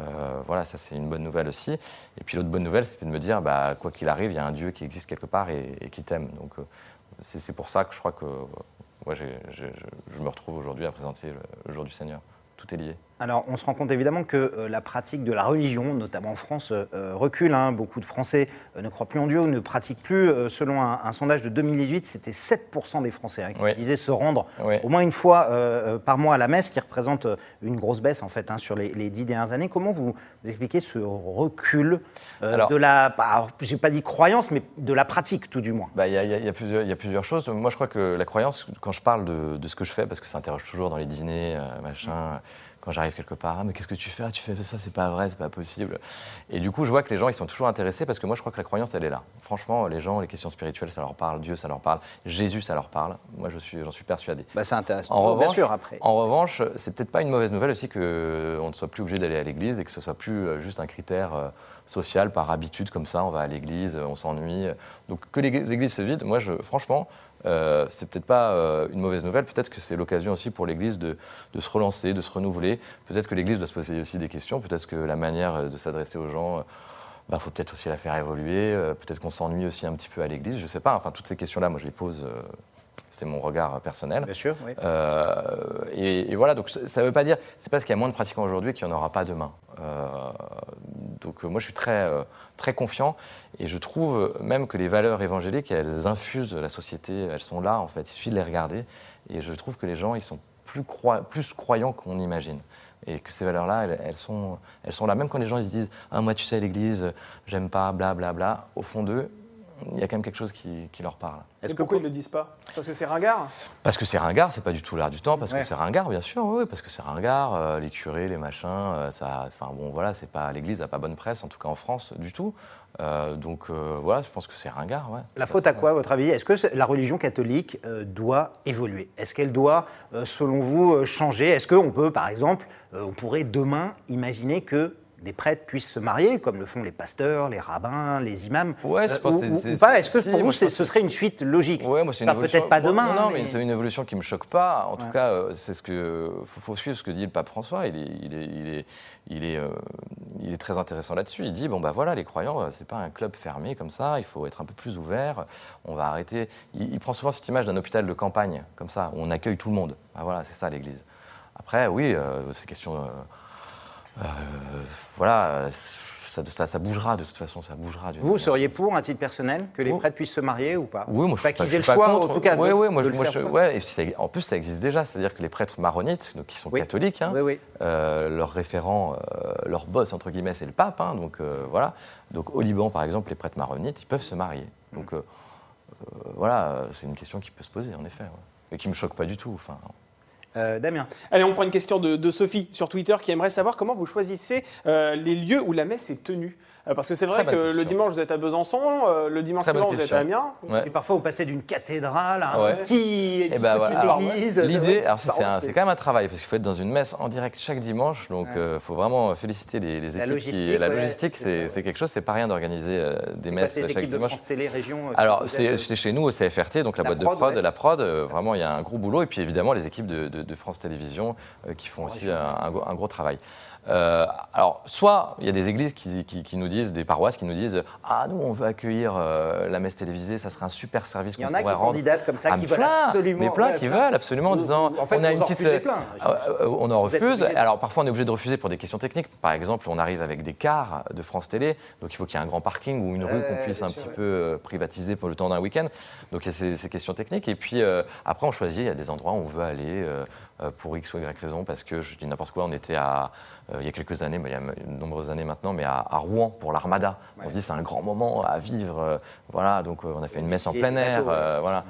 Speaker 2: euh, voilà, ça c'est une bonne nouvelle aussi. Et puis l'autre bonne nouvelle, c'était de me dire, bah, quoi qu'il arrive, il y a un Dieu qui existe quelque part et, qui t'aime. Donc euh, c'est pour ça que je crois que moi, je me retrouve aujourd'hui à présenter le jour du Seigneur. Tout est lié.
Speaker 1: Alors, on se rend compte évidemment que euh, la pratique de la religion, notamment en France, euh, euh, recule. Hein. Beaucoup de Français ne croient plus en Dieu, ne pratiquent plus. selon un, sondage de 2018, c'était 7% des Français hein, qui disaient se rendre au moins une fois par mois à la messe, qui représente une grosse baisse en fait hein, sur les, dix dernières années. Comment vous, expliquez ce recul de la, j'ai pas dit croyance, mais de la pratique tout du moins?
Speaker 2: Bah, Il y, a plusieurs choses. Moi, je crois que la croyance, quand je parle de, de ce que je fais, parce que ça interroge toujours dans les dîners, machin quand j'arrive quelque part, ah, mais qu'est-ce que tu fais? Ah, Tu fais ça, c'est pas vrai, c'est pas possible. Et du coup, je vois que les gens, ils sont toujours intéressés parce que moi, je crois que la croyance, elle est là. Franchement, les gens, les questions spirituelles, ça leur parle, Dieu, ça leur parle, Jésus, ça leur parle. Moi, je suis, j'en suis persuadé.
Speaker 1: Bah, c'est intéressant.
Speaker 2: En revanche, bien sûr, après. En revanche, c'est peut-être pas une mauvaise nouvelle aussi qu'on ne soit plus obligé d'aller à l'église et que ce soit plus euh, juste un critère euh, social par habitude comme ça. On va à l'église, on s'ennuie. Donc que les églises se vident, moi, je, franchement, euh, c'est peut-être pas euh, une mauvaise nouvelle. Peut-être que c'est l'occasion aussi pour l'Église de, se relancer, de se renouveler. Peut-être que l'Église doit se poser aussi des questions. Peut-être que la manière euh, de s'adresser aux gens, il bah, faut peut-être aussi la faire évoluer. peut-être qu'on s'ennuie aussi un petit peu à l'Église. Je ne sais pas. Enfin, toutes ces questions-là, moi, je les pose. c'est mon regard personnel.
Speaker 1: Bien sûr. Oui.
Speaker 2: Et, voilà. Donc, ça ne veut pas dire. C'est parce qu'il y a moins de pratiquants aujourd'hui qu'il n'y en aura pas demain. Donc, moi, je suis très, très confiant. Et je trouve même que les valeurs évangéliques, elles infusent la société, elles sont là en fait, il suffit de les regarder. Et je trouve que les gens, ils sont plus, plus croyants qu'on imagine. Et que ces valeurs-là, elles, sont, elles sont là. Même quand les gens ils se disent Ah, moi, tu sais, l'Église, j'aime pas, bla, bla, bla. Au fond d'eux, il y a quand même quelque chose qui, leur parle.
Speaker 3: Est-ce pourquoi ils ne le disent pas? Parce que c'est ringard
Speaker 2: Parce que c'est ringard, c'est pas du tout l'air du temps, parce que c'est ringard, bien sûr, oui, parce que c'est ringard, euh, les curés, les machins, euh, ça, enfin bon, voilà, c'est pas, l'Église n'a pas bonne presse, en tout cas en France, du tout. Euh, donc voilà, je pense que c'est ringard, ouais.
Speaker 1: La faute à quoi, à votre avis? Est-ce que la religion catholique doit évoluer? Est-ce qu'elle doit, selon vous, changer? Est-ce qu'on peut, par exemple, on pourrait demain imaginer que des prêtres puissent se marier, comme le font les pasteurs, les rabbins, les imams
Speaker 2: Ouais, euh, pense
Speaker 1: ou, pas Est-ce que pour vous, ce serait une suite logique
Speaker 2: Ouais, moi, c'est
Speaker 1: Peut-être pas demain.
Speaker 2: Non, mais, c'est une évolution qui me choque pas. En tout cas, euh, c'est ce que faut, suivre ce que dit le pape François. Il est, il est, il est, il est, euh, il est très intéressant là-dessus. Il dit bon bah voilà, les croyants, c'est pas un club fermé comme ça. Il faut être un peu plus ouvert. On va arrêter. Il, prend souvent cette image d'un hôpital de campagne comme ça où on accueille tout le monde. Ah, voilà, c'est ça l'Église. Après, oui, c'est question euh, voilà, ça, ça, bougera de toute façon, ça bougera.
Speaker 1: Vous seriez pour, un titre personnel, que les prêtres puissent se marier ou pas?
Speaker 2: Oui, moi je,
Speaker 1: qu'ils aient le choix, en tout cas.
Speaker 2: Oui, oui, moi, ouais, et en plus ça existe déjà, c'est-à-dire que les prêtres maronites, donc qui sont catholiques, hein, euh, leur référent, euh, leur boss entre guillemets, c'est le pape, hein, donc voilà. Donc au Liban, par exemple, les prêtres maronites, ils peuvent se marier. Donc voilà, c'est une question qui peut se poser en effet, et qui me choque pas du tout. Enfin.
Speaker 1: Euh, Damien.
Speaker 3: Allez, on prend une question de, Sophie sur Twitter qui aimerait savoir comment vous choisissez euh, les lieux où la messe est tenue. Euh, parce que c'est vrai que le dimanche vous êtes à Besançon, euh, le dimanche vous êtes à Amiens.
Speaker 2: Ouais.
Speaker 1: Et parfois, vous passez d'une cathédrale à un
Speaker 2: Ouais.
Speaker 1: petit,
Speaker 2: Eh
Speaker 1: une
Speaker 2: ben
Speaker 1: petite
Speaker 2: voilà.
Speaker 1: Église.
Speaker 2: L'idée, alors c'est quand même un travail parce qu'il faut être dans une messe en direct chaque dimanche, donc il
Speaker 1: Ouais.
Speaker 2: faut vraiment féliciter les, les
Speaker 1: La
Speaker 2: équipes.
Speaker 1: logistique,
Speaker 2: la
Speaker 1: ouais,
Speaker 2: logistique,
Speaker 1: c'est
Speaker 2: c'est
Speaker 1: ça,
Speaker 2: c'est quelque chose, c'est pas rien d'organiser euh, des messes chaque
Speaker 1: équipes de
Speaker 2: dimanche.
Speaker 1: France Télé Région euh,
Speaker 2: Alors, c'est chez nous au CFRT, donc la, boîte de prod, la prod, euh, vraiment, il y a un gros boulot. Et puis évidemment, les équipes de, France Télévisions euh, qui font aussi un gros- un gros travail. Euh, alors, soit il y a des églises qui, qui- qui nous disent, des paroisses qui nous disent Ah, nous, on veut accueillir euh, la messe télévisée, ça serait un super service
Speaker 1: Il y
Speaker 2: qu'on
Speaker 1: en a qui
Speaker 2: pourrait rendre.
Speaker 1: candidatent comme ça,
Speaker 2: Ah,
Speaker 1: qui veulent
Speaker 2: plein,
Speaker 1: absolument.
Speaker 2: Mais plein
Speaker 1: ouais,
Speaker 2: qui veulent absolument en disant
Speaker 1: en fait,
Speaker 2: on a une
Speaker 1: en
Speaker 2: petite.
Speaker 1: plein,
Speaker 2: euh, euh, on en refuse. Alors parfois on est obligé de refuser pour des questions techniques. Par exemple, on arrive avec des cars de France Télé, donc il faut qu'il y ait un grand parking ou une rue qu'on puisse un
Speaker 1: sûr,
Speaker 2: petit
Speaker 1: ouais.
Speaker 2: peu euh, privatiser pour le temps d'un week-end. Donc il y a ces, ces questions techniques. Et puis euh, après on choisit, il y a des endroits où on veut aller euh, euh, pour X ou Y raison, parce que je dis n'importe quoi, on était à, euh, il y a quelques années, mais il y a de nombreuses années maintenant, mais à, à Rouen pour l'Armada. On se dit c'est un grand moment à vivre. euh, voilà, donc euh, on a fait une messe en plein air. euh, voilà.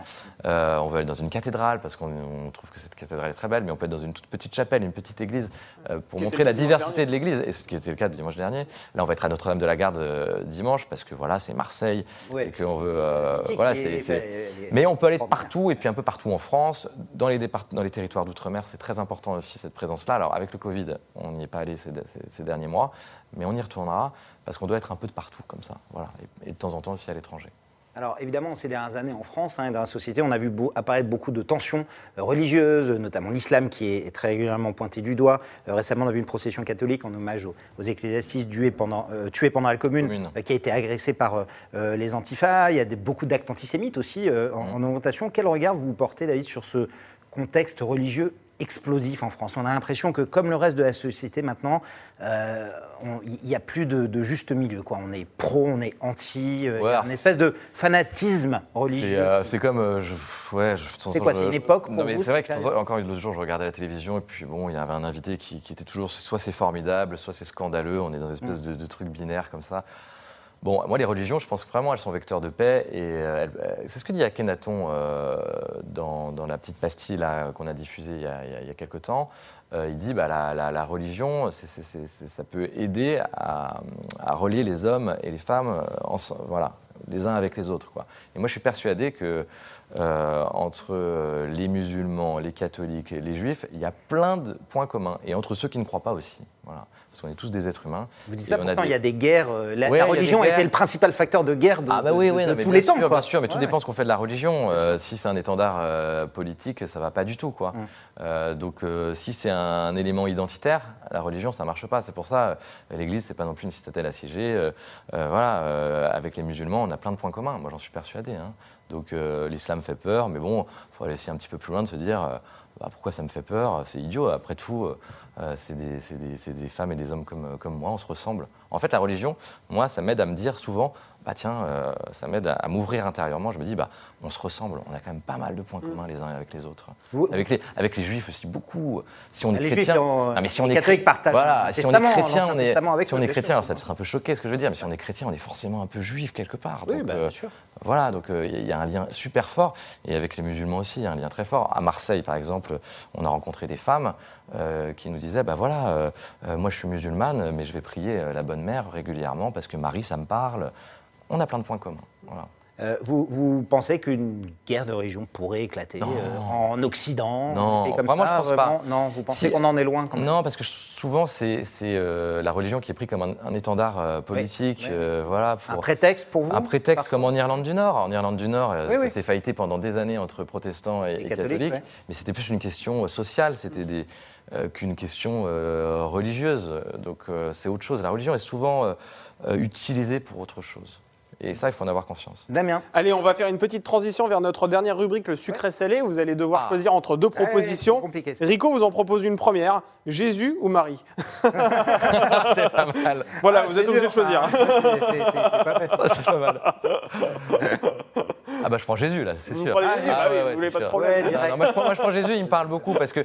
Speaker 2: Euh, on veut aller dans une cathédrale parce qu'on on trouve que cette cathédrale est très belle, mais on peut être dans une toute petite chapelle, une petite église, euh, pour montrer la diversité de l'église, et ce qui était le cas le dimanche dernier. Là, on va être à Notre-Dame-de-la-Garde euh, dimanche parce que voilà, c'est Marseille
Speaker 1: Ouais.
Speaker 2: et qu'on veut. euh, voilà, c'est- mais on peut aller de partout et puis un peu partout en France, dans les, dans les territoires d'outre-mer, c'est très important aussi cette présence-là. Alors avec le Covid, on n'y est pas allé ces, ces- ces derniers mois, mais on y retournera parce qu'on doit être un peu de partout comme ça, voilà, et, et de temps en temps aussi à l'étranger.
Speaker 1: Alors évidemment, ces dernières années en France, hein, dans la société, on a vu beau- apparaître beaucoup de tensions euh, religieuses, notamment l'islam qui est, très régulièrement pointé du doigt. Euh, récemment, on a vu une procession catholique en hommage aux, aux ecclésiastes tués pendant, euh, tués pendant la Commune,
Speaker 2: Commune.
Speaker 1: euh, qui a été agressée par les antifas. Il y a des- beaucoup d'actes antisémites aussi en, en augmentation. Quel regard vous portez, David, sur ce contexte religieux explosif en France On a l'impression que, comme le reste de la société maintenant, euh, il n'y a plus de, de juste milieu. Quoi. On est pro, on est anti, euh, il y
Speaker 2: Ouais,
Speaker 1: a une espèce de fanatisme
Speaker 2: C'est
Speaker 1: religieux.
Speaker 2: euh, c'est comme. euh, je- ouais, je-
Speaker 1: C'est quoi, c'est une époque pour
Speaker 2: Non, mais c'est vrai que encore l'autre jour, je regardais la télévision et puis bon, il y avait un invité qui, qui était toujours soit c'est formidable, soit c'est scandaleux. On est dans une espèce
Speaker 1: Mm.
Speaker 2: de, de truc binaire comme ça. Bon, moi, les religions, je pense vraiment, elles sont vecteurs de paix. Et euh, euh, c'est ce que dit Akhenaton euh, dans, dans la petite pastille qu'on a diffusée il y a, il quelques temps. Il dit bah, la, religion, ça peut aider à, à relier les hommes et les femmes voilà, les uns avec les autres. Quoi. Et moi, je suis persuadé que entre les musulmans, les catholiques et les juifs, il y a plein de points communs. Et entre ceux qui ne croient pas aussi. Voilà. Parce qu'on est tous des êtres humains.
Speaker 1: Vous dites ça, pourtant,
Speaker 2: des-
Speaker 1: il y a des guerres. euh, La,
Speaker 2: Ouais,
Speaker 1: la
Speaker 2: il y a
Speaker 1: religion a été le principal facteur de guerre de,
Speaker 2: Ah bah
Speaker 1: de-
Speaker 2: oui,
Speaker 1: de-
Speaker 2: oui,
Speaker 1: de
Speaker 2: non, mais
Speaker 1: tous les temps.
Speaker 2: sûr,
Speaker 1: quoi.
Speaker 2: bien sûr, mais tout
Speaker 1: Ouais.
Speaker 2: dépend ce qu'on fait de la religion. Euh, si c'est un étendard euh, politique, ça va pas du tout, quoi.
Speaker 1: Mm.
Speaker 2: Euh, donc, si c'est un, élément identitaire, la religion, ça marche pas. C'est pour ça, l'Église, c'est pas non plus une citadelle assiégée. Voilà, avec les musulmans, on a plein de points communs. Moi, j'en suis persuadé. hein. Donc, l'islam fait peur, mais bon, faut aller essayer un petit peu plus loin de se dire. Bah, pourquoi ça me fait peur? C'est idiot. Après tout, euh, euh, c'est des, femmes et des hommes comme moi, on se ressemble. En fait, la religion, moi, ça m'aide à me dire souvent, bah tiens, euh, ça m'aide à, à m'ouvrir intérieurement. Je me dis, bah, on se ressemble, on a quand même pas mal de points communs les uns avec les autres.
Speaker 1: Vous-
Speaker 2: Avec les, avec les juifs aussi, beaucoup. Si on est
Speaker 1: Les juifs,
Speaker 2: chrétien,
Speaker 1: ils ont-
Speaker 2: Ah, mais si on
Speaker 1: les
Speaker 2: est
Speaker 1: catholiques partagent
Speaker 2: voilà,
Speaker 1: le
Speaker 2: si on est
Speaker 1: testament,
Speaker 2: chrétien,
Speaker 1: l'Ancien
Speaker 2: on est,
Speaker 1: Testament avec
Speaker 2: si on est chrétien, alors ça peut être un peu choqué ce que je veux dire, mais si on est chrétien, on est forcément un peu juif quelque part.
Speaker 1: Oui,
Speaker 2: Donc,
Speaker 1: bah,
Speaker 2: euh,
Speaker 1: bien sûr.
Speaker 2: voilà, donc euh, il y a un lien super fort. Et avec les musulmans aussi, il y a un lien très fort. À Marseille, par exemple, on a rencontré des femmes euh, qui nous disaient, bah voilà, euh, euh, moi je suis musulmane, mais je vais prier euh, la bonne mère régulièrement parce que Marie, ça me parle. On a plein de points communs.
Speaker 1: Euh, vous, vous pensez qu'une guerre de religion pourrait éclater euh, en Occident
Speaker 2: Non,
Speaker 1: comme
Speaker 2: vraiment,
Speaker 1: ça,
Speaker 2: je pense pas.
Speaker 1: vraiment Non, vous pensez
Speaker 2: Si-
Speaker 1: qu'on en est loin quand même
Speaker 2: Non, parce que souvent, c'est euh, la religion qui est prise comme un, un étendard euh, politique.
Speaker 1: Oui, oui.
Speaker 2: euh, voilà, pour,
Speaker 1: Un prétexte pour vous
Speaker 2: Un prétexte comme en Irlande du Nord. En Irlande du Nord, euh,
Speaker 1: Oui,
Speaker 2: ça s'est faillité pendant des années entre protestants et,
Speaker 1: catholiques,
Speaker 2: catholiques.
Speaker 1: ouais.
Speaker 2: Mais c'était plus une question euh, sociale, c'était des- euh, qu'une question euh, religieuse. Donc euh, c'est autre chose. La religion est souvent euh, euh, utilisée pour autre chose. Et ça, il faut en avoir conscience.
Speaker 1: Damien
Speaker 3: Allez, on va faire une petite transition vers notre dernière rubrique, le sucré salé. Vous allez devoir
Speaker 2: Ah.
Speaker 3: choisir entre deux propositions.
Speaker 1: compliqué.
Speaker 3: Rico vous en propose une première Jésus ou Marie [LAUGHS]
Speaker 2: c'est pas mal.
Speaker 3: Voilà,
Speaker 1: Ah,
Speaker 3: vous êtes obligé de choisir.
Speaker 1: ça. C'est- pas
Speaker 2: pas mal. [LAUGHS] Ah bah je prends Jésus là, c'est
Speaker 3: Vous
Speaker 2: sûr.
Speaker 3: prenez Jésus,
Speaker 2: Ah
Speaker 3: bah oui,
Speaker 2: ouais,
Speaker 3: vous
Speaker 2: ouais,
Speaker 3: voulez
Speaker 2: c'est
Speaker 3: pas de
Speaker 2: sûr.
Speaker 3: problème.
Speaker 1: Ouais,
Speaker 2: Non,
Speaker 1: direct.
Speaker 2: non, moi, je prends, moi, je prends Jésus, il me parle beaucoup parce que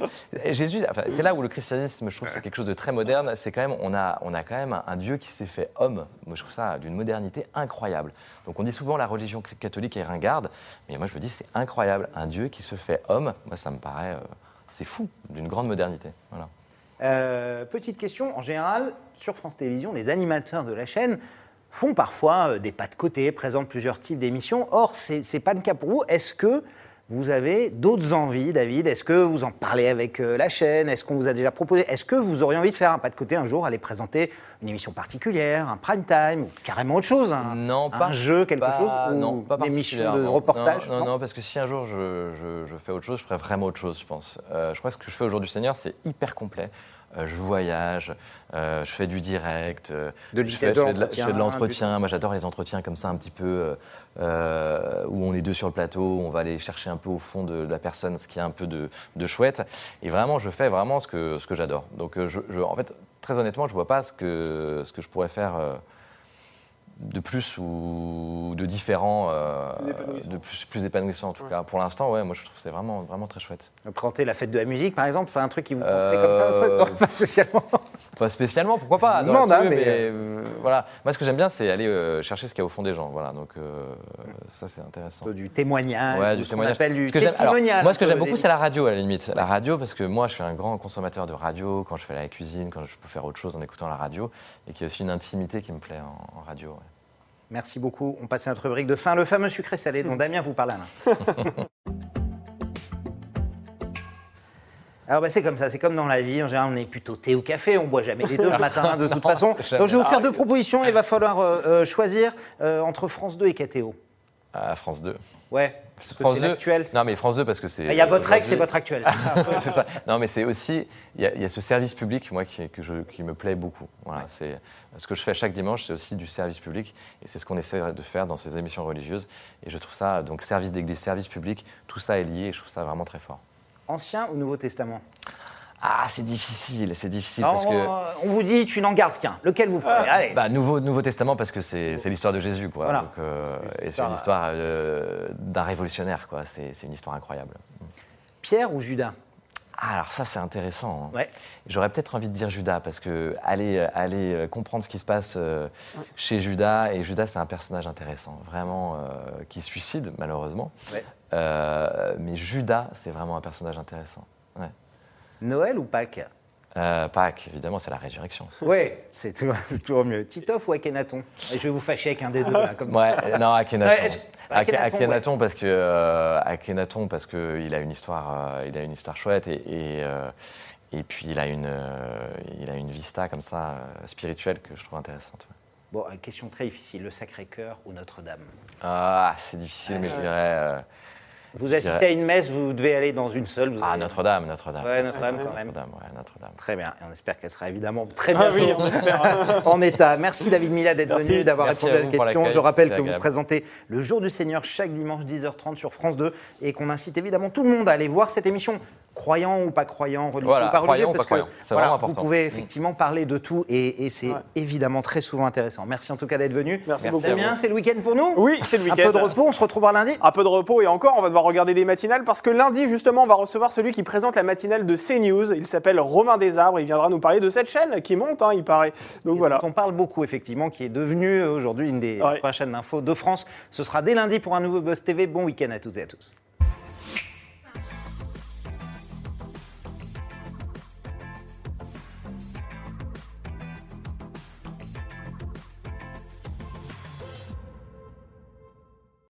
Speaker 2: Jésus, enfin, c'est là où le christianisme, je trouve, c'est quelque chose de très moderne. C'est quand même, on a, on a quand même un, un Dieu qui s'est fait homme. Moi, je trouve ça d'une modernité incroyable. Donc, on dit souvent la religion catholique est ringarde, mais moi, je me dis c'est incroyable, un Dieu qui se fait homme. Moi, ça me paraît. euh, c'est fou, d'une grande modernité. Voilà.
Speaker 1: Euh, petite question, en général, sur France Télévisions, les animateurs de la chaîne font parfois euh, des pas de côté, présentent plusieurs types d'émissions. Or, ce n'est pas le cas pour vous. Est-ce que vous avez d'autres envies, David? Est-ce que vous en parlez avec euh, la chaîne? Est-ce qu'on vous a déjà proposé? Est-ce que vous auriez envie de faire un pas de côté un jour, aller présenter une émission particulière, un prime time, ou carrément autre chose un,
Speaker 2: Non,
Speaker 1: un
Speaker 2: pas-
Speaker 1: jeu, quelque
Speaker 2: pas-
Speaker 1: chose ou
Speaker 2: non, pas
Speaker 1: Une émission de reportage
Speaker 2: Non, non, non, parce que si un jour je, je- je fais autre chose, je ferai vraiment autre chose, je pense. Euh, je crois que ce que je fais aujourd'hui, Seigneur, c'est hyper complet. Euh, je voyage, euh, je fais du direct, euh,
Speaker 1: De
Speaker 2: je, fais,
Speaker 1: de
Speaker 2: je fais de la- je
Speaker 1: l'entretien.
Speaker 2: Moi, j'adore les entretiens comme ça, un petit peu, euh, où on est deux sur le plateau, on va aller chercher un peu au fond de, la personne ce qui est un peu de, de chouette. Et vraiment, je fais vraiment ce que, ce que j'adore. Donc, je, je- en fait, très honnêtement, je vois pas ce que, ce que je pourrais faire. euh, de plus ou de différent, euh,
Speaker 3: Plus épanouissant.
Speaker 2: de plus, plus épanouissant en tout
Speaker 3: Ouais.
Speaker 2: cas. Pour l'instant, ouais, moi je trouve que c'est vraiment, vraiment très chouette.
Speaker 1: Présenter la fête de la musique, par exemple, un truc qui vous
Speaker 2: Euh,
Speaker 1: comme ça, un truc Non, [LAUGHS] pas spécialement.
Speaker 2: Pas spécialement, pourquoi pas l'absolu,
Speaker 1: hein, mais,
Speaker 2: mais, euh, voilà. Moi, ce que j'aime bien, c'est aller euh, chercher ce qu'il y a au fond des gens. Voilà, donc euh, ça c'est intéressant.
Speaker 1: du témoignage,
Speaker 2: Ouais,
Speaker 1: ou
Speaker 2: du
Speaker 1: ce qu'on
Speaker 2: témoignage.
Speaker 1: appelle du
Speaker 2: Ce que j'aime- alors,
Speaker 1: testimonial.
Speaker 2: moi, ce que j'aime beaucoup, c'est la radio, à la limite. La radio, parce que moi, je suis un grand consommateur de radio, quand je fais la cuisine, quand je peux faire autre chose en écoutant la radio, et qu'il y a aussi une intimité qui me plaît en, en radio. ouais.
Speaker 1: Merci beaucoup. On passe à notre rubrique de fin, le fameux sucré salé dont Damien vous parle à l'instant. Alors bah, c'est comme ça, c'est comme dans la vie, en général on est plutôt thé ou café, on boit jamais les deux le [LAUGHS] matin de toute
Speaker 2: Non,
Speaker 1: façon. Donc je vais vous faire deux
Speaker 2: règle.
Speaker 1: propositions, il va falloir euh, euh, choisir euh, entre France 2 et KTO.
Speaker 2: À France 2.
Speaker 1: Ouais, parce
Speaker 2: France
Speaker 1: c'est
Speaker 2: 2.
Speaker 1: l'actuel.
Speaker 2: Non, mais France 2 parce que c'est.
Speaker 1: Il y a votre c'est
Speaker 2: aujourd'hui-
Speaker 1: votre actuel. [LAUGHS] c'est ça.
Speaker 2: Non, mais c'est aussi, il y, a- il y a ce service public, moi, qui, que je- qui me plaît beaucoup. Voilà, c'est ce que je fais chaque dimanche, c'est aussi du service public, et c'est ce qu'on essaie de faire dans ces émissions religieuses. Et je trouve ça, donc, service d'église, service public, tout ça est lié, et je trouve ça vraiment très fort.
Speaker 1: Ancien ou Nouveau Testament?
Speaker 2: Ah, c'est difficile, c'est difficile
Speaker 1: Alors,
Speaker 2: parce que.
Speaker 1: on, on vous dit, tu n'en gardes qu'un. Lequel vous préférez Allez.
Speaker 2: Bah, nouveau, nouveau Testament parce que c'est l'histoire de Jésus, quoi.
Speaker 1: Voilà.
Speaker 2: Donc, euh, et c'est une histoire euh, d'un révolutionnaire, quoi. C'est une histoire incroyable.
Speaker 1: Pierre ou Judas?
Speaker 2: Ah, alors ça, c'est intéressant. hein.
Speaker 1: Ouais.
Speaker 2: J'aurais peut-être envie de dire Judas, parce que aller, aller euh, comprendre ce qui se passe euh, chez Judas, et Judas, c'est un personnage intéressant, vraiment, euh, qui se suicide, malheureusement.
Speaker 1: Ouais.
Speaker 2: Euh, mais Judas, c'est vraiment un personnage intéressant.
Speaker 1: Noël ou Pâques?
Speaker 2: Euh, Pâques, évidemment, c'est la résurrection.
Speaker 1: Oui, c'est toujours, [LAUGHS] mieux. Titoff ou Akhenaton? Je vais vous fâcher avec un des deux. là, comme-
Speaker 2: Ouais, non, Akhenaton.
Speaker 1: Ouais, Akhenaton,
Speaker 2: parce que euh, Akhenaton, parce que il a une histoire, euh, il a une histoire chouette et et, et puis il a une, il a une vista comme ça spirituelle que je trouve intéressante.
Speaker 1: Bon, question très difficile. Le Sacré-Cœur ou Notre-Dame?
Speaker 2: Ah, c'est difficile, mais je dirais
Speaker 1: Vous assistez à une messe, vous devez aller dans une seule. Vous
Speaker 2: ah Notre-Dame, Notre-Dame.
Speaker 1: Ouais, Notre-Dame quand même.
Speaker 2: Notre-Dame, ouais, Notre-Dame.
Speaker 1: Très bien. Et on espère qu'elle sera évidemment très
Speaker 3: Ah
Speaker 1: bien
Speaker 3: oui, on espère. [LAUGHS]
Speaker 1: en état. Merci David Mila d'être venu, d'avoir répondu à
Speaker 2: à
Speaker 1: la question. Je rappelle que vous présentez le Jour du Seigneur chaque dimanche 10h30 sur France 2 et qu'on incite évidemment tout le monde à aller voir cette émission. Croyant ou pas croyant, religieux
Speaker 2: Voilà,
Speaker 1: ou pas religieux, parce
Speaker 2: pas
Speaker 1: que voilà, vous pouvez
Speaker 2: Mm.
Speaker 1: effectivement parler de tout et, et c'est
Speaker 3: Ouais.
Speaker 1: évidemment très souvent intéressant. Merci en tout cas d'être venu.
Speaker 3: Merci beaucoup.
Speaker 1: Damien, c'est le week-end pour nous
Speaker 3: Oui, c'est le
Speaker 1: Un
Speaker 3: week-end.
Speaker 1: peu de repos, on se retrouvera lundi
Speaker 3: Un peu de repos et encore, on va devoir regarder des matinales parce que lundi, justement, on va recevoir celui qui présente la matinale de CNews. Il s'appelle Romain Desarbres. Il viendra nous parler de cette chaîne qui monte, hein, il paraît. Donc
Speaker 1: Et
Speaker 3: voilà.
Speaker 1: dont On parle beaucoup, effectivement, qui est devenue euh, aujourd'hui une des
Speaker 3: Ouais.
Speaker 1: prochaines infos de France. Ce sera dès lundi pour un nouveau Buzz TV. Bon week-end à toutes et à tous.